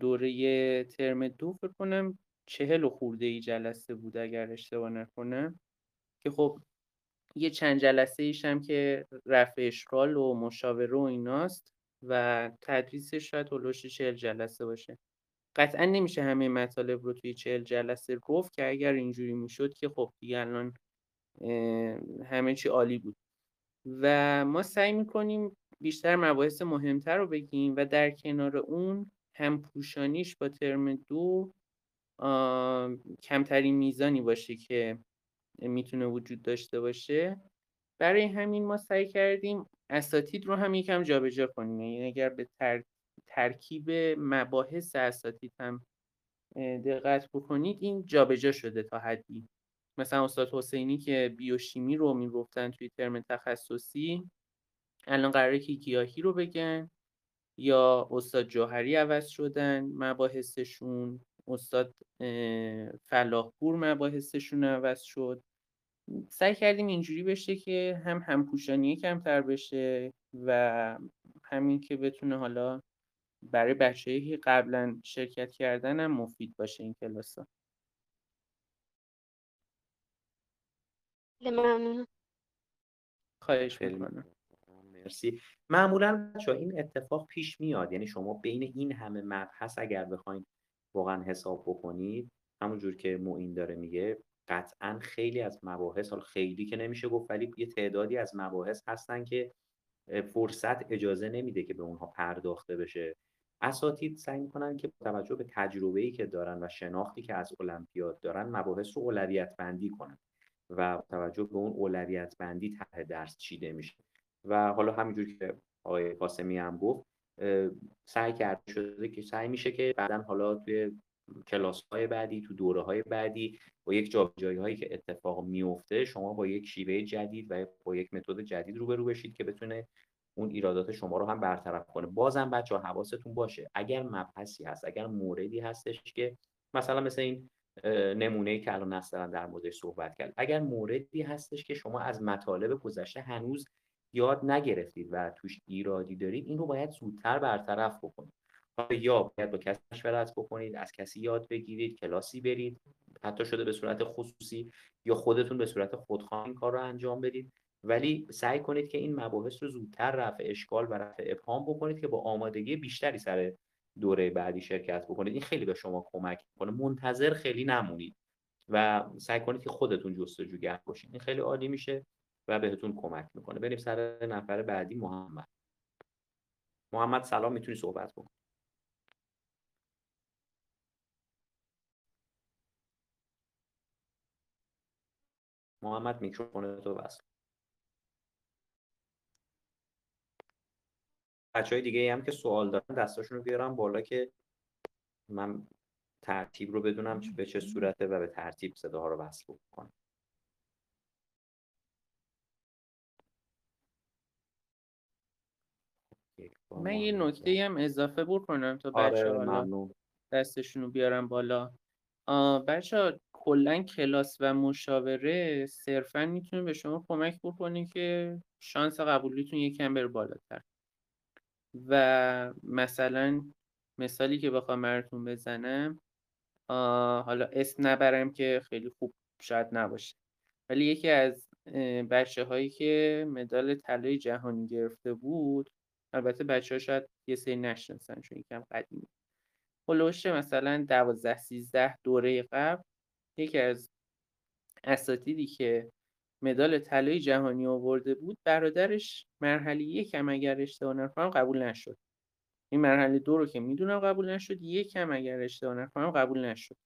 دوره ترم دو فکر کنم چهل و خورده ای جلسه بود اگر اشتباه نکنم. که خب یه چند جلسه ایش هم که رفع اشغال و مشاوره و ایناست و تدریسش شاید هلوش چهل جلسه باشه. قطعا نمیشه همه مطالب رو توی چهل جلسه گفت که اگر اینجوری می‌شد که خب دیگه الان همه چی عالی بود. و ما سعی می‌کنیم بیشتر مباحث مهمتر رو بگیم و در کنار اون هم پوشانیش با ترم دو کمترین میزانی باشه که می‌تونه وجود داشته باشه. برای همین ما سعی کردیم اساتید رو هم یکم جابجا کنیم. یعنی اگر به ترکیب مباحث اساتید هم دقت بکنید این جابجا شده تا حدی. مثلا استاد حسینی که بیوشیمی رو می‌گفتن توی ترم تخصصی الان قراره که گیاهی رو بگن یا استاد جوهری عوض شدن مباحثشون استاد فلاحپور مباحثشون عوض شد. سعی کردیم اینجوری بشه که هم همپوشانی کمتر بشه و همین که بتونه حالا برای بچه که قبلا شرکت کردن هم مفید باشه این کلاس ممنون خواهش می‌کنم. مرسی. معمولا بچه این اتفاق پیش میاد. یعنی شما بین این همه مبحث اگر بخواین واقعا حساب بکنید همونجور که معین داره میگه قطعا خیلی از مباحث حالا خیلی که نمیشه گفت ولی یه تعدادی از مباحث هستن که فرصت اجازه نمیده که به اونها پرداخته بشه. اساتید سعی می‌کنن که توجه به تجربه‌ای که دارن و شناختی که از المپیاد دارن مباحث رو اولویت بندی کنن. و توجه به اون اولویت بندی ته درس چیده میشه. و حالا همینجور که آقای قاسمی هم گفت سعی کرده شده که سعی میشه که بعدا حالا توی کلاس های بعدی تو دوره های بعدی با یک جابجایی هایی که اتفاق میفته شما با یک شیوه جدید و با یک متد جدید روبرو بشید که بتونه اون ایرادات شما رو هم برطرف کنه. بازم بچه حواستون باشه. اگر مبحثی هست اگر موردی هستش که مثلا مثل این نمونه که الان نسترن در موردش صحبت کرد اگر موردی هستش که شما از مطالب گذشته هنوز یاد نگرفتید و توش ایرادی دارید این رو باید زودتر برطرف بکنید. یا باید با کسی مشورت بکنید از کسی یاد بگیرید کلاسی برید حتی شده به صورت خصوصی یا خودتون به صورت خودخواه این کار رو انجام بدید. ولی سعی کنید که این مباحث رو زودتر رفع اشکال و رفع ابهام بکنید که با آمادگی بیشتری سر دوره بعدی شرکت بکنید این خیلی به شما کمک می‌کنه. منتظر خیلی نمونید و سعی کنید که خودتون جستجوگر باشید این خیلی عالی میشه و بهتون کمک می‌کنه. بریم سر نفر بعدی محمد. محمد سلام می‌تونی صحبت بکن محمد میکروفون تو بس. بچه های دیگه هم که سوال دارن دستاشون رو بیارم بالا که من ترتیب رو بدونم به چه صورته و به ترتیب صداها رو وصل کنم من یه نکته هم اضافه بکنم تا بچه آره دستشون رو بیارم بالا. بچه ها کلا کلاس و مشاوره صرفا می‌تونه به شما کمک بکنه که شانس قبولیتون یکم بره بالاتر. و مثلا مثالی که بخوام براتون بزنم حالا اسم نبرم که خیلی خوب شاید نباشه. ولی یکی از بچه هایی که مدال طلای جهانی گرفته بود البته بچه ها شاید یه سری نشناسن چون یکم قدیمی. هلوش مثلا دوازده سیزده دوره قبل یکی از اساتیدی که مدال طلای جهانی آورده بود برادرش مرحله یکم اگر اشتباه نکنم قبول نشد. این مرحله دو رو که می‌دونم قبول نشد یکم اگر اشتباه نکنم قبول نشد.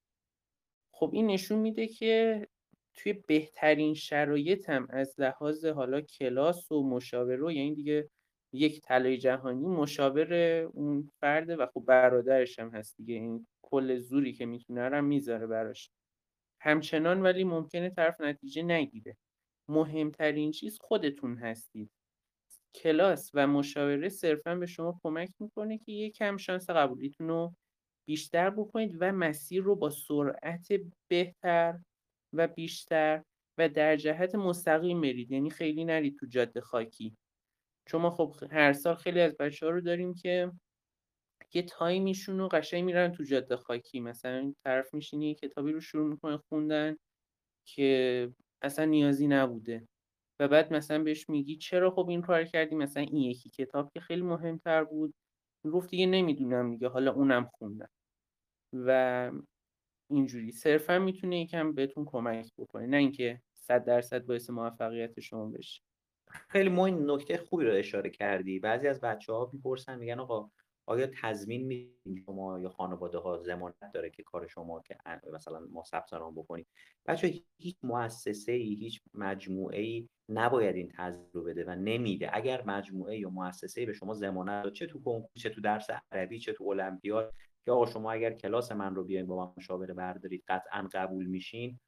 خب این نشون میده که توی بهترین شرایط هم از لحاظ حالا کلاس و مشاوره یعنی دیگه یک طلای جهانی مشاور اون فرده و خب برادرش هم هست دیگه این کل زوری که می‌تونه هم می‌ذاره براش. همچنان ولی ممکنه طرف نتیجه نگیره. مهمترین چیز خودتون هستید. کلاس و مشاوره صرفا به شما کمک می‌کنه که یک کم شانس قبولیتون رو بیشتر بکنید و مسیر رو با سرعت بهتر و بیشتر و در جهت مستقیم برید. یعنی خیلی نرید تو جاده خاکی. چون ما خب هر سال خیلی از بچه ها رو داریم که یه تایمیشون رو قشنگ میرن تو جاده خاکی. مثلا طرف میشینی کتابی رو شروع می‌کنه خوندن که اصلا نیازی نبوده. و بعد مثلا بهش میگی چرا خب این کار کردی؟ مثلا این یکی کتاب که خیلی مهمتر بود. گفت دیگه نمی‌دونم دیگه حالا اونم خوندم. و اینجوری. صرفا می‌تونه یکم بهتون کمک بکنه. نه اینکه صد درصد باعث موفقیت شما بشه. خیلی مهم نکته خوبی رو اشاره کردی. بعضی از بچه ها می‌پرسن میگن آقا آیا تضمین میدین شما یا خانواده ها زمانت داره که کار شما که مثلا ما ثبت نام بکنیم؟ بچه هیچ مؤسسه ای هیچ مجموعه ای نباید این تضمین رو بده و نمیده. اگر مجموعه یا مؤسسه ای به شما ضمانت چه تو کنکور چه تو درس عربی چه تو المپیاد که آقا شما اگر کلاس من رو بیاین با من مشاوره بردارید قطعا قبول میشین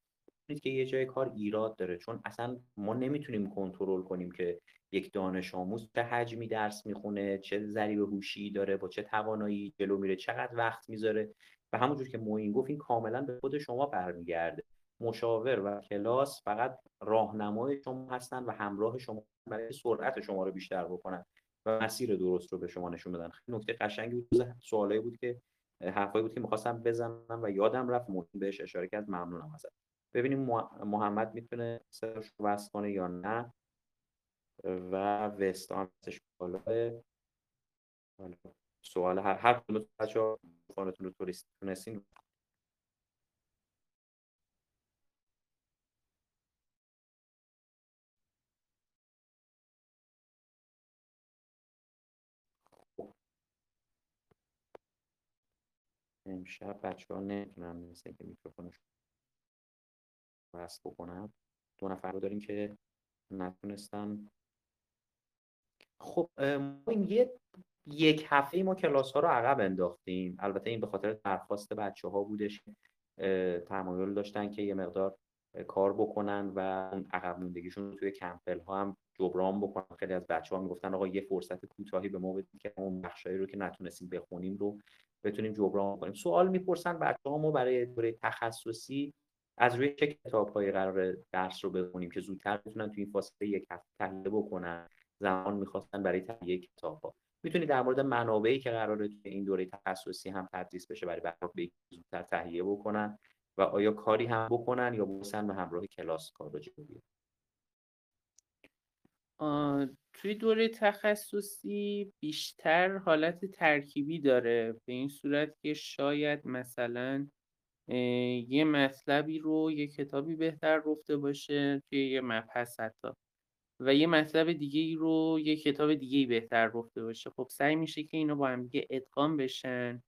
که یه جای کار ایراد داره. چون اصلا ما نمی‌تونیم کنترل کنیم که یک دانش آموز چه حجمی درس می‌خونه چه ذریب هوشی داره با چه توانایی جلو میره چقدر وقت می‌ذاره. و همونجور که موین گفت این کاملا به خود شما برمیگرده. مشاور و کلاس فقط راهنمای شما هستن و همراه شما برای سرعت شما رو بیشتر بکنن و مسیر درست رو به شما نشون بدن. خیلی نکته قشنگی بود سوالایی بود که حرفایی بود که می‌خواستم بزنم و یادم رفت موین بهش اشاره کرد. ممنونم ازت. ببینیم محمد می‌تونه سرش وصل کنه یا نه. و وست هم بالا سوال هر هر کدوم بچه‌ها فونتون رو توریست تونستین. امشب بچه ها نمی‌تونن مثل که میکروفونش وصل بکنن دو نفر رو داریم که نتونستن خب ما یه یک هفته ما کلاس ها رو عقب انداختیم. البته این به خاطر درخواست بچه ها بودش تمایل داشتن که یه مقدار کار بکنن و عقب موندگیشون توی کمپل ها هم جبران بکنن. خیلی از بچه ها می‌گفتن آقا یه فرصت کوتاهی به ما بدید که اون بخشایی رو که نتونستیم بخونیم رو بتونیم جبران کنیم سوال می‌پرسن بچه ها ما برای دوره تخصصی از روی چه کتاب قرار درس رو بخونیم که زودتر بتونن توی این فاصله یک هفته تهیه بکنن؟ زمان می‌خواستن برای تهیه کتاب ها. می‌تونید در مورد منابعی که قراره توی این دوره تخصصی هم تدریس بشه برای بچه‌ها زودتر تهیه بکنن و آیا کاری هم بکنن یا بوسن به همراه کلاس کار رو جلو توی دوره تخصصی بیشتر حالت ترکیبی داره. به این صورت که شاید مثلا یه مطلبی رو یه کتابی بهتر گفته باشه توی یه مبحث حتی. و یه مطلب دیگه ای رو یه کتاب دیگه ای بهتر گفته باشه. خب سعی میشه که اینا با هم دیگه ادغام بشن.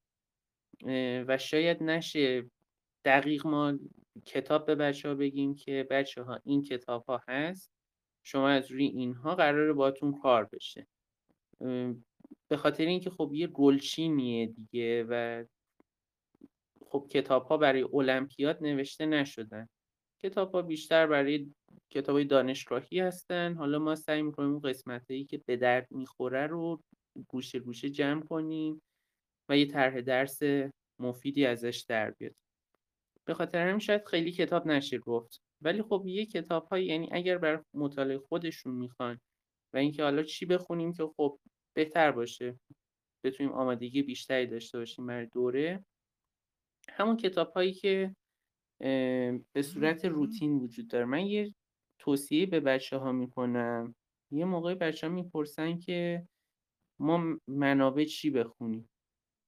و شاید نشه دقیق ما کتاب به بچه ها بگیم که بچه ها این کتاب ها هست. شما از روی اینها قراره باتون کار بشه. به خاطر اینکه خب یه گلچینیه دیگه و خب کتاب ها برای المپیاد نوشته نشدن. کتاب ها بیشتر برای کتاب های دانشگاهی هستن. حالا ما سعی می‌کنیم اون قسمت هایی که به درد می‌خوره رو گوشه گوشه جمع کنیم و یه طرح درس مفیدی ازش در بیاد به خاطر همین شاید خیلی کتاب نشه گفت. ولی خب یه کتاب های یعنی اگر بر مطالعه خودشون می‌خوان و اینکه حالا چی بخونیم که خب بهتر باشه بتونیم آمادگی بیشتری داشته باشیم برای دوره همون کتاب هایی که به صورت روتین وجود داره. من یه توصیه به بچه ها می‌کنم. یه موقع بچه ها می‌پرسن که ما منابع چی بخونیم؟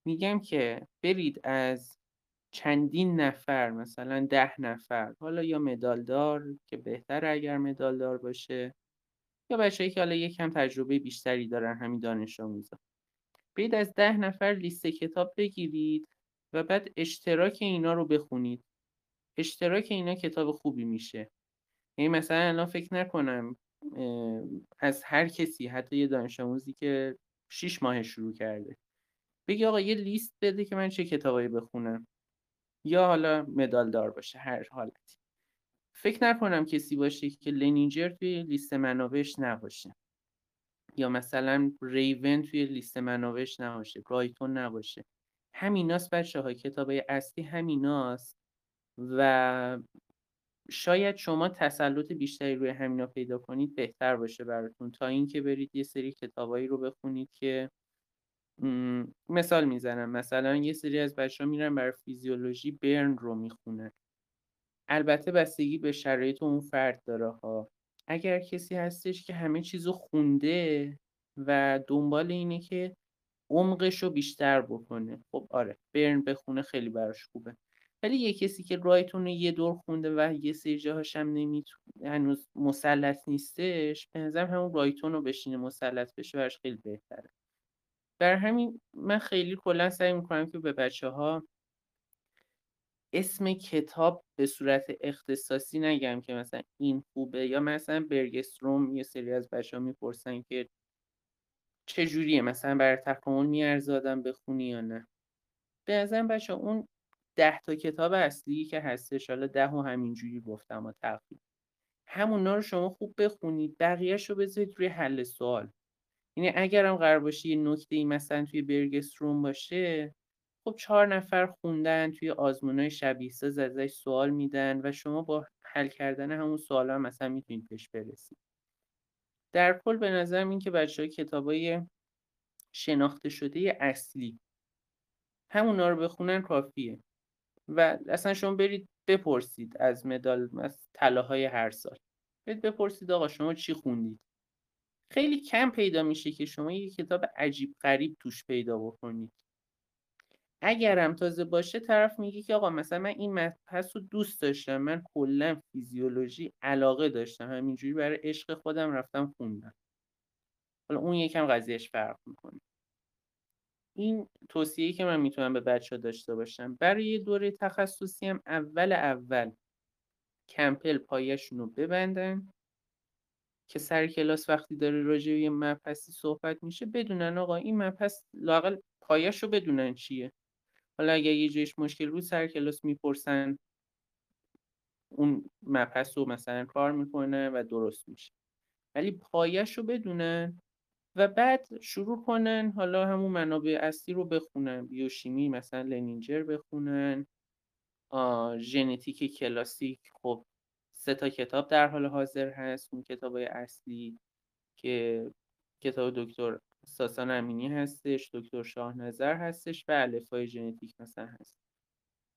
میگم که برید از چندین نفر مثلا ده نفر حالا یا مدالدار که بهتر اگر مدالدار باشه یا بچه‌ای که حالا یکم تجربه بیشتری دارن همین دانش آموزا. برید از ده نفر لیست کتاب بگیرید و بعد اشتراک اینا رو بخونید. اشتراک اینا کتاب خوبی میشه. یعنی مثلا الان فکر نکنم از هر کسی حتی یه دانش آموزی که 6 ماه شروع کرده بگی آقا یه لیست بده که من چه کتابایی بخونم. یا حالا مدال دار باشه هر حالتی. فکر نکنم کسی باشه که لنینجر توی لیست منابعش نباشه. یا مثلا ریون توی لیست منابعش نباشه رایتون نباشه. همیناست بچه ها کتاب اصلی همیناست. و شاید شما تسلط بیشتری روی همینا پیدا کنید بهتر باشه براتون. تا اینکه برید یه سری کتابایی رو بخونید که مثال می‌زنم. مثلا یه سری از بچه ها میرن برای فیزیولوژی برن رو می‌خونن. البته بستگی به شرایط اون فرد داره ها. اگر کسی هستش که همه چیزو خونده و دنبال اینه که عمقش رو بیشتر بکنه خب آره برن بخونه خیلی براش خوبه. ولی یه کسی که رایتون رو یه دور خونده و یه سری جاهاش هم نمی‌تونه هنوز مسلط نیستش به نظرم همون رایتون رو بشینه مسلط بشه براش خیلی بهتره. بر همین من خیلی کلا سعی می‌کنم که به بچه ها اسم کتاب به صورت اختصاصی نگم که مثلا این خوبه یا مثلا برگستروم یه سری از بچه ها می‌پرسن که چجوریه مثلا برای تکامل میارزه آدم بخونی یا نه. به نظرم بچه اون ده تا کتاب اصلی که هستش حالا ده و همینجوری گفتم و تقریبا. همونا رو شما خوب بخونید بقیهش رو بذارید روی حل سوال. یعنی اگرم قرار باشه یه نکته ای مثلا توی برگستروم باشه خب چهار نفر خوندن توی آزمونای شبیه ساز ازش سوال میدن و شما با حل کردن همون سوال هم مثلا می‌تونید پیش برسید. در کل به نظرم این که بچه های کتاب های شناخته شده اصلی همونا رو بخونن کافیه. و اصلا شما برید بپرسید از مدال از طلاهای هر سال. برید بپرسید آقا شما چی خوندید؟ خیلی کم پیدا میشه که شما یه کتاب عجیب غریب توش پیدا بکنید. اگرم تازه باشه طرف میگه که آقا مثلا من این مبحث رو دوست داشتم من کلا فیزیولوژی علاقه داشتم همینجوری برای عشق خودم رفتم خوندم. حالا اون یکم قضیهش فرق می‌کنه. این توصیه‌ای که من می‌تونم به بچه داشته باشم. برای دوره تخصصی هم اول اول کمپل پایشون رو ببندن که سر کلاس وقتی داره راجع به یه مبحثی صحبت میشه بدونن آقا این مبحث لاقل پایش رو بدونن چیه. حالا اگر یه جایش مشکل بود سر کلاس می‌پرسن اون مبحث رو مثلا کار می‌کنه و درست میشه. ولی پایش رو بدونن و بعد شروع کنن حالا همون منابع اصلی رو بخونن. بیوشیمی مثلا لنینجر بخونن. ژنتیک کلاسیک خب سه تا کتاب در حال حاضر هست. اون کتاب اصلی که کتاب دکتر ساسان امینی هستش دکتر شاه نظر هستش و الفای ژنتیک مثلا هست.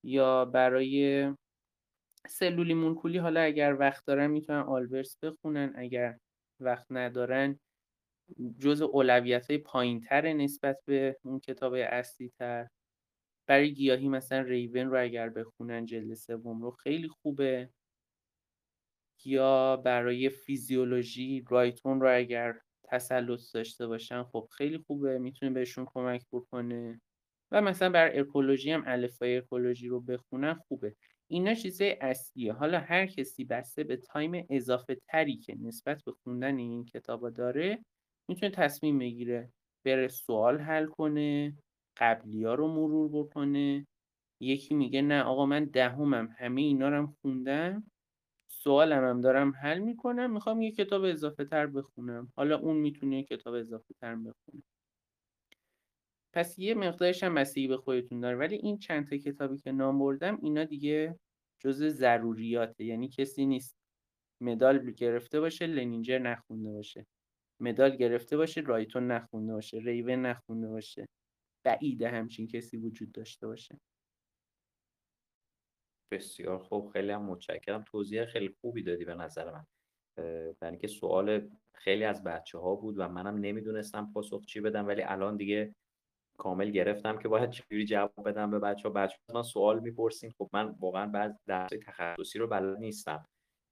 یا برای سلولی مولکولی حالا اگر وقت دارن می‌تونن آلبرس بخونن. اگر وقت ندارن جز اولویت های پایین تر نسبت به اون کتاب اصلی تر برای گیاهی مثلا ریون رو اگر بخونن جلد سوم رو خیلی خوبه. یا برای فیزیولوژی رایتون رو اگر تسلط داشته باشن خب خیلی خوبه می‌تونه بهشون کمک بکنه. و مثلا بر اکولوژی هم الفای اکولوژی رو بخونن خوبه. اینا چیزای اصلیه. حالا هر کسی بسته به تایم اضافه تری که نسبت به خوندن این کتابا داره می‌تونه تصمیم بگیره بره سوال حل کنه قبلی ها رو مرور بکنه. یکی میگه نه آقا من دهمم همه اینا رو هم خوندم سوالم هم دارم حل می‌کنم می‌خوام یه کتاب اضافه تر بخونم. حالا اون می‌تونه کتاب اضافه تر بخونه. پس یه مقدارش هم بستگی به خودتون داره ولی این چند تا کتابی که نام بردم اینا دیگه جز ضروریاته. یعنی کسی نیست مدال گرفته باشه لنینجر نخونده باشه. مدال گرفته باشه رایتون نخونده باشه ریون نخونده باشه. بعیده همچین کسی وجود داشته باشه. بسیار خوب خیلی هم متشکرم. توضیح خیلی خوبی دادی به نظر من. برای اینکه سوال خیلی از بچه ها بود و منم نمی‌دونستم پاسخ چی بدم ولی الان دیگه کامل گرفتم که باید چجوری جواب بدم به بچه ها بچه ها من سوال می‌پرسین. خب من واقعا بعض درس تخصصی رو بلد نیستم.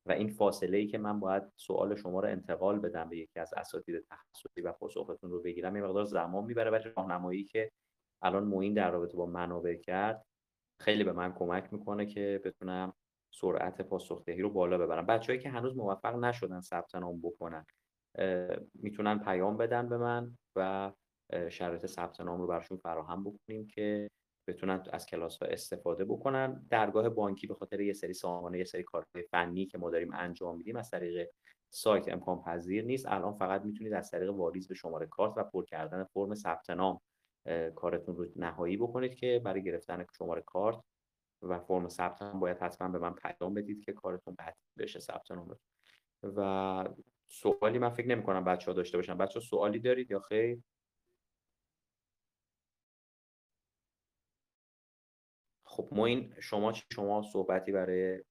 و این فاصله ای که من باید سوال شما رو انتقال بدم به یکی از اساتید تخصصی و پاسختون رو بگیرم یه مقدار زمان می‌بره و راهنمایی که الان موین در رابطه با منابع کرد خیلی به من کمک می‌کنه که بتونم سرعت پاسخدهی رو بالا ببرم. بچههایی که هنوز موفق نشدن ثبت نام بکنن می‌تونن پیام بدن به من و شرایط ثبت نام رو برشون فراهم بکنیم که بتونن از کلاس ها استفاده بکنن. درگاه بانکی به خاطر یه سری سامانه یه سری کارهای فنی که ما داریم انجام میدیم از طریق سایت امکان پذیر نیست. الان فقط می‌تونید از طریق واریز به شماره کارت و پر کردن فرم ثبت نام کارتون رو نهایی بکنید که برای گرفتن شماره کارت و فرم ثبت نام باید حتما به من پیام بدید که کارتون قطعی بشه ثبت نام و سوالی من فکر نمی کنم بچه ها داشته باشن. بچه سوالی دارید یا خیر؟ خب این شما شما صحبتی برای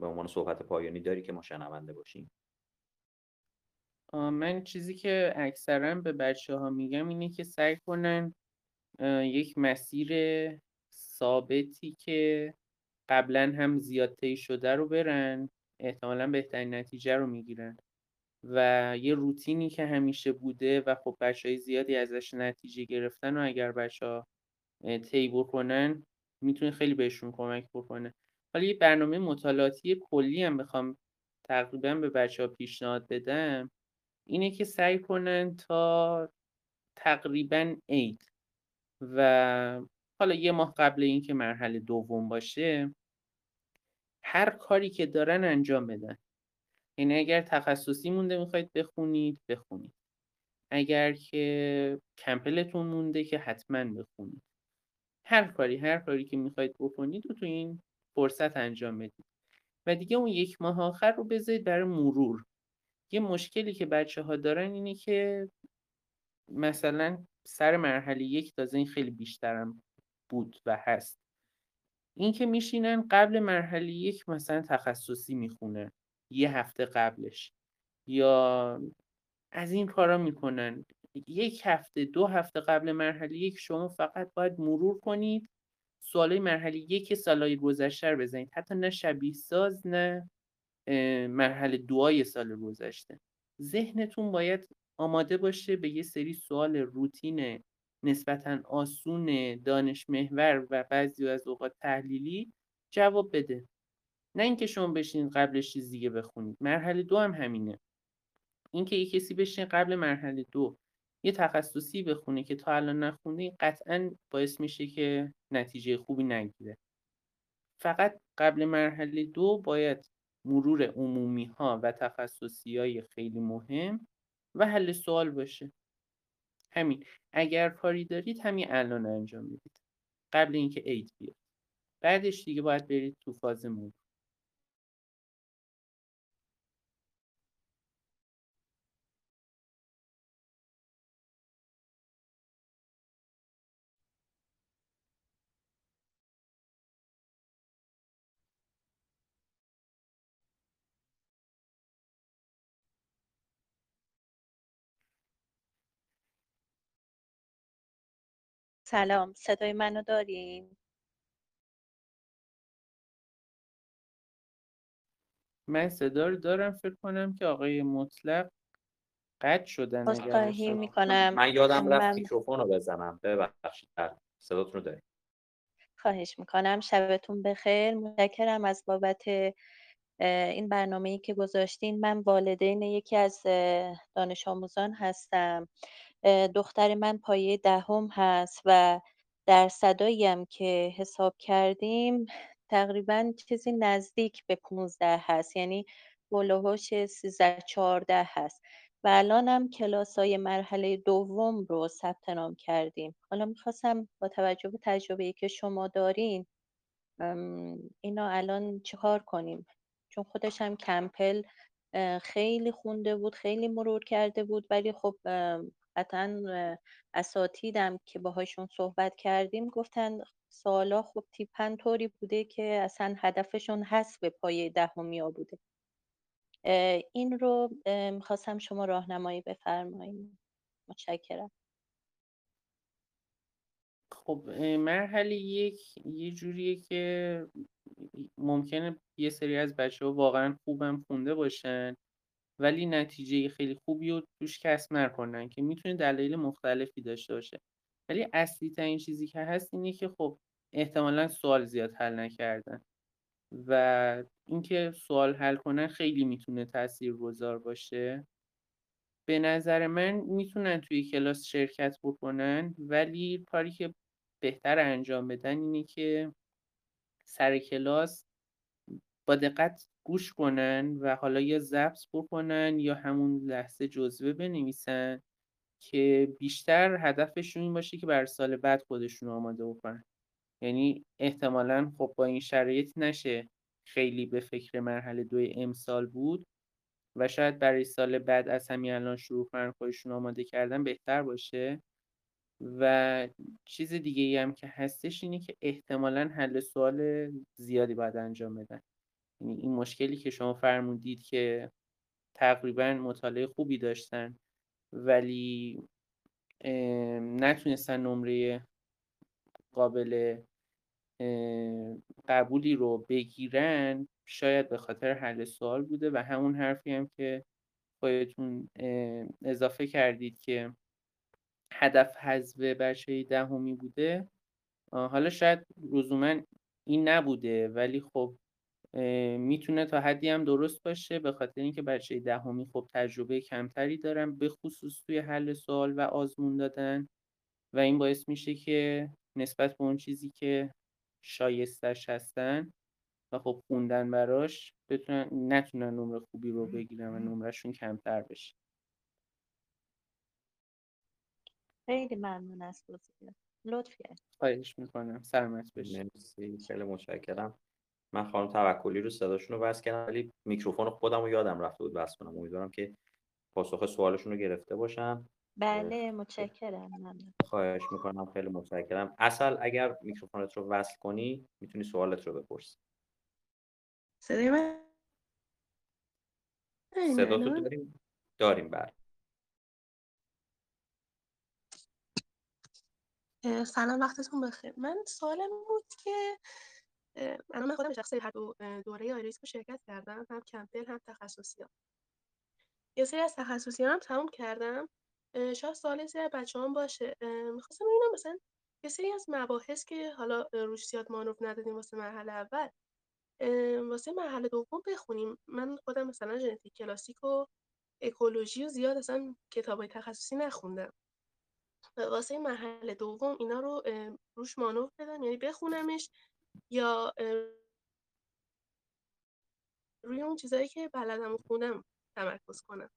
به عنوان صحبت پایانی داری که ما شنونده باشیم؟ من چیزی که اکثرا به بچه ها میگم اینه که سعی کنن یک مسیر ثابتی که قبلا هم زیاد طی شده رو برن احتمالا بهترین نتیجه رو می‌گیرن و یه روتینی که همیشه بوده و خب بچه های زیادی ازش نتیجه گرفتن و اگر بچه ها طی بکنن می‌تونه خیلی بهشون کمک بکنه. حالا یه برنامه مطالعاتی کلی هم بخوام تقریبا به بچه ها پیشنهاد بدم اینه که سعی کنن تا تقریبا عید و حالا یه ماه قبل اینکه مرحله دوم باشه هر کاری که دارن انجام بدن. یعنی اگر تخصصی مونده می‌خواید بخونید بخونید. اگر که کمپلتون مونده که حتما بخونید. هر کاری هر کاری که می‌خواید بکنید و تو این فرصت انجام بدید و دیگه اون یک ماه آخر رو بذارید برای مرور. یه مشکلی که بچه ها دارن اینه که مثلا سر مرحله یک تازه این خیلی بیشترم بود و هست. این که میشینن قبل مرحله یک مثلا تخصصی می‌خونه یه هفته قبلش. یا از این کارا می‌کنن. یک هفته دو هفته قبل مرحله یک شما فقط باید مرور کنید. سوالای مرحله یک سالهای گذشته رو بزنید. حتی نه شبیه ساز نه مرحله دوای سال گذشته. ذهنتون باید آماده باشه به یه سری سوال روتین نسبتا آسون دانش محور و بعضی از اوقات تحلیلی جواب بده. نه اینکه شما بشین قبلش چیز دیگه بخونید. مرحله دو هم همینه. اینکه یه کسی بشین قبل مرحله دو یه تخصصی بخونه که تا الان نخونده قطعا باعث میشه که نتیجه خوبی نگیره. فقط قبل مرحله دو باید مرور عمومی ها و تخصصی های خیلی مهم و حل سوال باشه. همین اگر کاری دارید همین الان انجام بدید قبل اینکه عید بیاد. بعدش دیگه باید برید تو فاز مرور. سلام صدای منو دارین؟ من صدا رو دارم فکر کنم که آقای مطلق قطع شدن عذرخواهی می‌کنم. من یادم رفت من... میکروفون رو بزنم. ببخشید. صداتون رو داریم خواهش می‌کنم. شبتون بخیر. متشکرم از بابت این برنامه ای که گذاشتین. من والدین یکی از دانش آموزان هستم. دختر من پایه دهم هست و درصدایی هم که حساب کردیم تقریبا چیزی نزدیک به 15 هست یعنی هولوهاش 13 14 هست. و الان هم کلاس های مرحله دوم رو ثبت نام کردیم. حالا می‌خواستم با توجه به تجربه که شما دارین اینا الان چیکار کنیم؟ چون خودش هم کمپل خیلی خونده بود خیلی مرور کرده بود ولی خب قطعا اساتیدم که باهاشون صحبت کردیم گفتن سوالا خب تیپن طوری بوده که اصلا هدفشون هست به پای دهمیا بوده. این رو می‌خواستم شما راهنمایی بفرمایید. متشکرم. خب مرحله یک یه جوریه که ممکنه یه سری از بچه ها واقعا خوبم خونده باشن ولی نتیجه خیلی خوبی رو توش کسب نکنن که می‌تونه دلایل مختلفی داشته باشه. ولی اصلی ترین چیزی که هست اینه که خب احتمالا سوال زیاد حل نکردن و اینکه سوال حل کنن خیلی می‌تونه تأثیر گذار باشه. به نظر من می‌تونن توی کلاس شرکت بکنن ولی کاری که بهتر انجام بدن اینه که سر کلاس با دقت گوش کنن و حالا یا ضبط بکنن یا همون لحظه جزوه بنویسن که بیشتر هدفشون این باشه که بر سال بعد خودشون آماده بکنن. یعنی احتمالا خب با این شرایط نشه خیلی به فکر مرحله دوی امسال بود و شاید برای سال بعد از همین الان شروع کنن خودشون آماده کردن بهتر باشه. و چیز دیگه ای هم که هستش اینه که احتمالا حل سوال زیادی باید انجام بدن. یعنی این مشکلی که شما فرمودید که تقریبا مطالعه خوبی داشتن ولی نتونستن نمره قابل قبولی رو بگیرن شاید به خاطر حل سوال بوده و همون حرفی هم که خودتون اضافه کردید که هدف حذف بچه دهمی بوده. حالا شاید لزوما این نبوده ولی خب می‌تونه تا حدی هم درست باشه به خاطر اینکه بچه دهمی خب تجربه کمتری دارن به خصوص توی حل سوال و آزمون دادن. و این باعث میشه که نسبت به اون چیزی که شایستش هستن و خب خوندن براش بتونن نتونن نمره خوبی رو بگیرن و نمرهشون کمتر بشه. خیلی ممنون از توضیحات لطف کرد خواهش می‌کنم. سلامت مرسی. خیلی متشکرم. من خانم توکلی رو صداشون رو بس کردم ولی میکروفون خودم رو یادم رفته بود بس کنم. امیدوارم که پاسخ سوالشون رو گرفته باشم بله متشکرم. ممنون. خواهش می‌کنم. خیلی متشکرم. اصل اگر میکروفونت رو وصل کنی می‌تونی سوالت رو بپرسی. صدای من؟ صدا تو داریم؟ داریم بله. سلام وقتتون بخیر. من سوالم بود که الان من خودم شخصی هر دو دوره آیریس رو شرکت کردم هم کمپل هم تخصصی ها. یه سری از تخصصی هم تموم کردم. شاید سوال زیر بچه هم باشه. می‌خواستم ببینم مثلا یه سری از مباحث که حالا روش زیاد مانور ندادیم واسه مرحله اول واسه مرحله دوم بخونیم. من خودم مثلا ژنتیک کلاسیک و اکولوژی و زیاد اصلا کتابای تخصصی نخوندم. واسه مرحله دوم اینا رو روش مانور بدم یعنی بخونمش یا روی اون چیزایی که بلدم و خونم تمرکز کنم.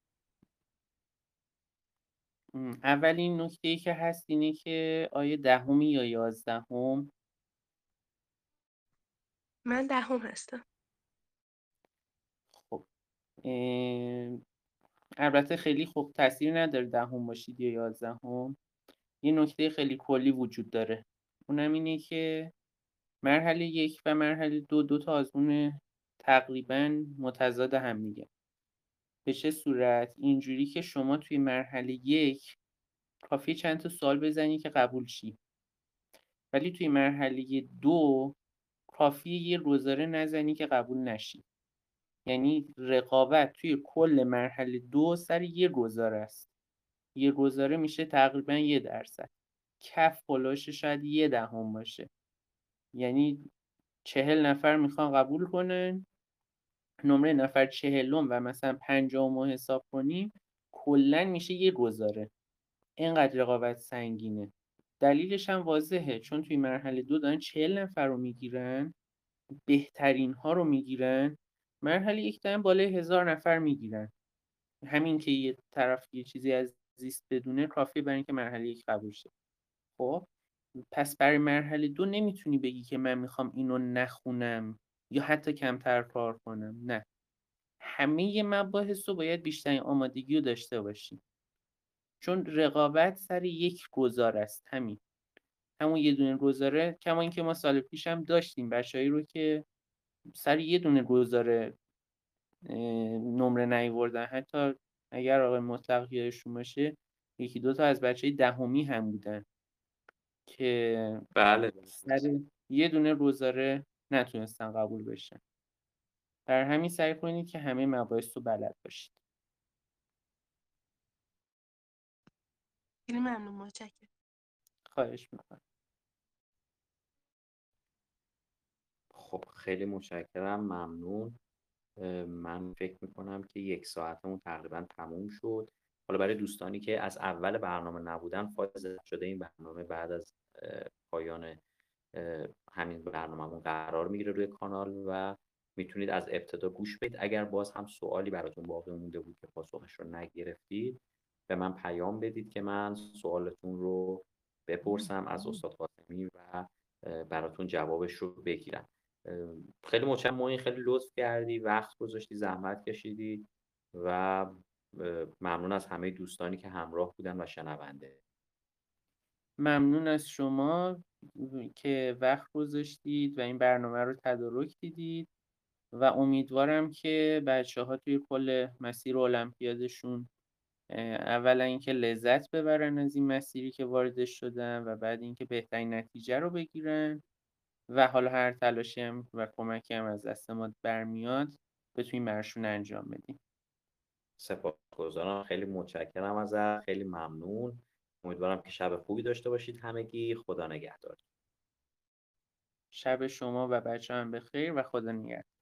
اولین نکته ای که هست اینه که آیا دهمی یا یازدهم؟ من دهم هستم. خب البته خیلی خوب تاثیر نداره دهم باشید یا یازدهم. یه نکته خیلی کلی وجود داره. اونم اینه که مرحله یک و مرحله دو دو تا آزمون تقریبا متضاد هم میگه. به چه صورت؟ اینجوری که شما توی مرحله یک کافی چند تا سوال بزنی که قبول شی. ولی توی مرحله دو کافی یه گزاره نزنی که قبول نشی. یعنی رقابت توی کل مرحله دو سر یه گزاره است. یه گزاره میشه تقریبا یه درصد. کف پلاش شاید یه دهم باشه. یعنی چهل نفر می‌خوان قبول کنن. نمره نفر چهلم و مثلا پنجم رو حساب کنیم کلا میشه یه گذاره اینقدر رقابت سنگینه. دلیلش هم واضحه. چون توی مرحله دو دارن چهل نفر رو می‌گیرن بهترین ها رو می‌گیرن مرحله یک دارن بالای هزار نفر می‌گیرن. همین که یه طرف یه چیزی از زیست بدونه کافی برای اینکه مرحله یک قبول شه. خب پس برای مرحله دو نمی‌تونی بگی که من می‌خوام اینو نخونم یا حتی کمتر کار کنم. نه. همه مباحث رو باید بیشترین آمادگی رو داشته باشیم چون رقابت سر یک گذار است همین. همون یه دونه گذاره کما اینکه ما سال پیش هم داشتیم بچههایی رو که سر یه دونه گذاره نمره نیوردن. حتی اگر آقای مطلق یادشون باشه یکی دو تا از بچه دهمی هم بودن که بله. سر یه دونه گذاره نتونستن قبول بشن. در همین سعی کنید که همه مباحث رو بلد باشید. خیلی ممنون متشکرم. خواهش می‌کنم. خب خیلی متشکرم ممنون. من فکر می‌کنم که یک ساعتمون تقریبا تموم شد. حالا برای دوستانی که از اول برنامه نبودن فایز شده این برنامه بعد از پایان همین برنامهمون قرار می‌گیره روی کانال و می‌تونید از ابتدا گوش بدید. اگر باز هم سوالی براتون باقی مونده بود که پاسخش رو نگرفتید به من پیام بدید که من سوالتون رو بپرسم از استاد قاسمی و براتون جوابش رو بگیرم. خیلی متشکرم. خیلی لطف کردی وقت گذاشتی زحمت کشیدی و ممنون از همه دوستانی که همراه بودن و شنونده. ممنون از شما که وقت گذاشتید و این برنامه رو تدارک دیدید و امیدوارم که بچه ها توی کل مسیر المپیادشون اولا اینکه لذت ببرن از این مسیری که واردش شدن و بعد اینکه بهترین نتیجه رو بگیرن. و حالا هر تلاشی هم و کمکی هم از دست ما برمیاد بتونیم برشون انجام بدیم. سپاسگزارم. خیلی متشکرم ازت. خیلی ممنون. امیدوارم که شب خوبی داشته باشید همگی. خدا نگهدار. شب شما و بچه هم بخیر و خدا نگهدار.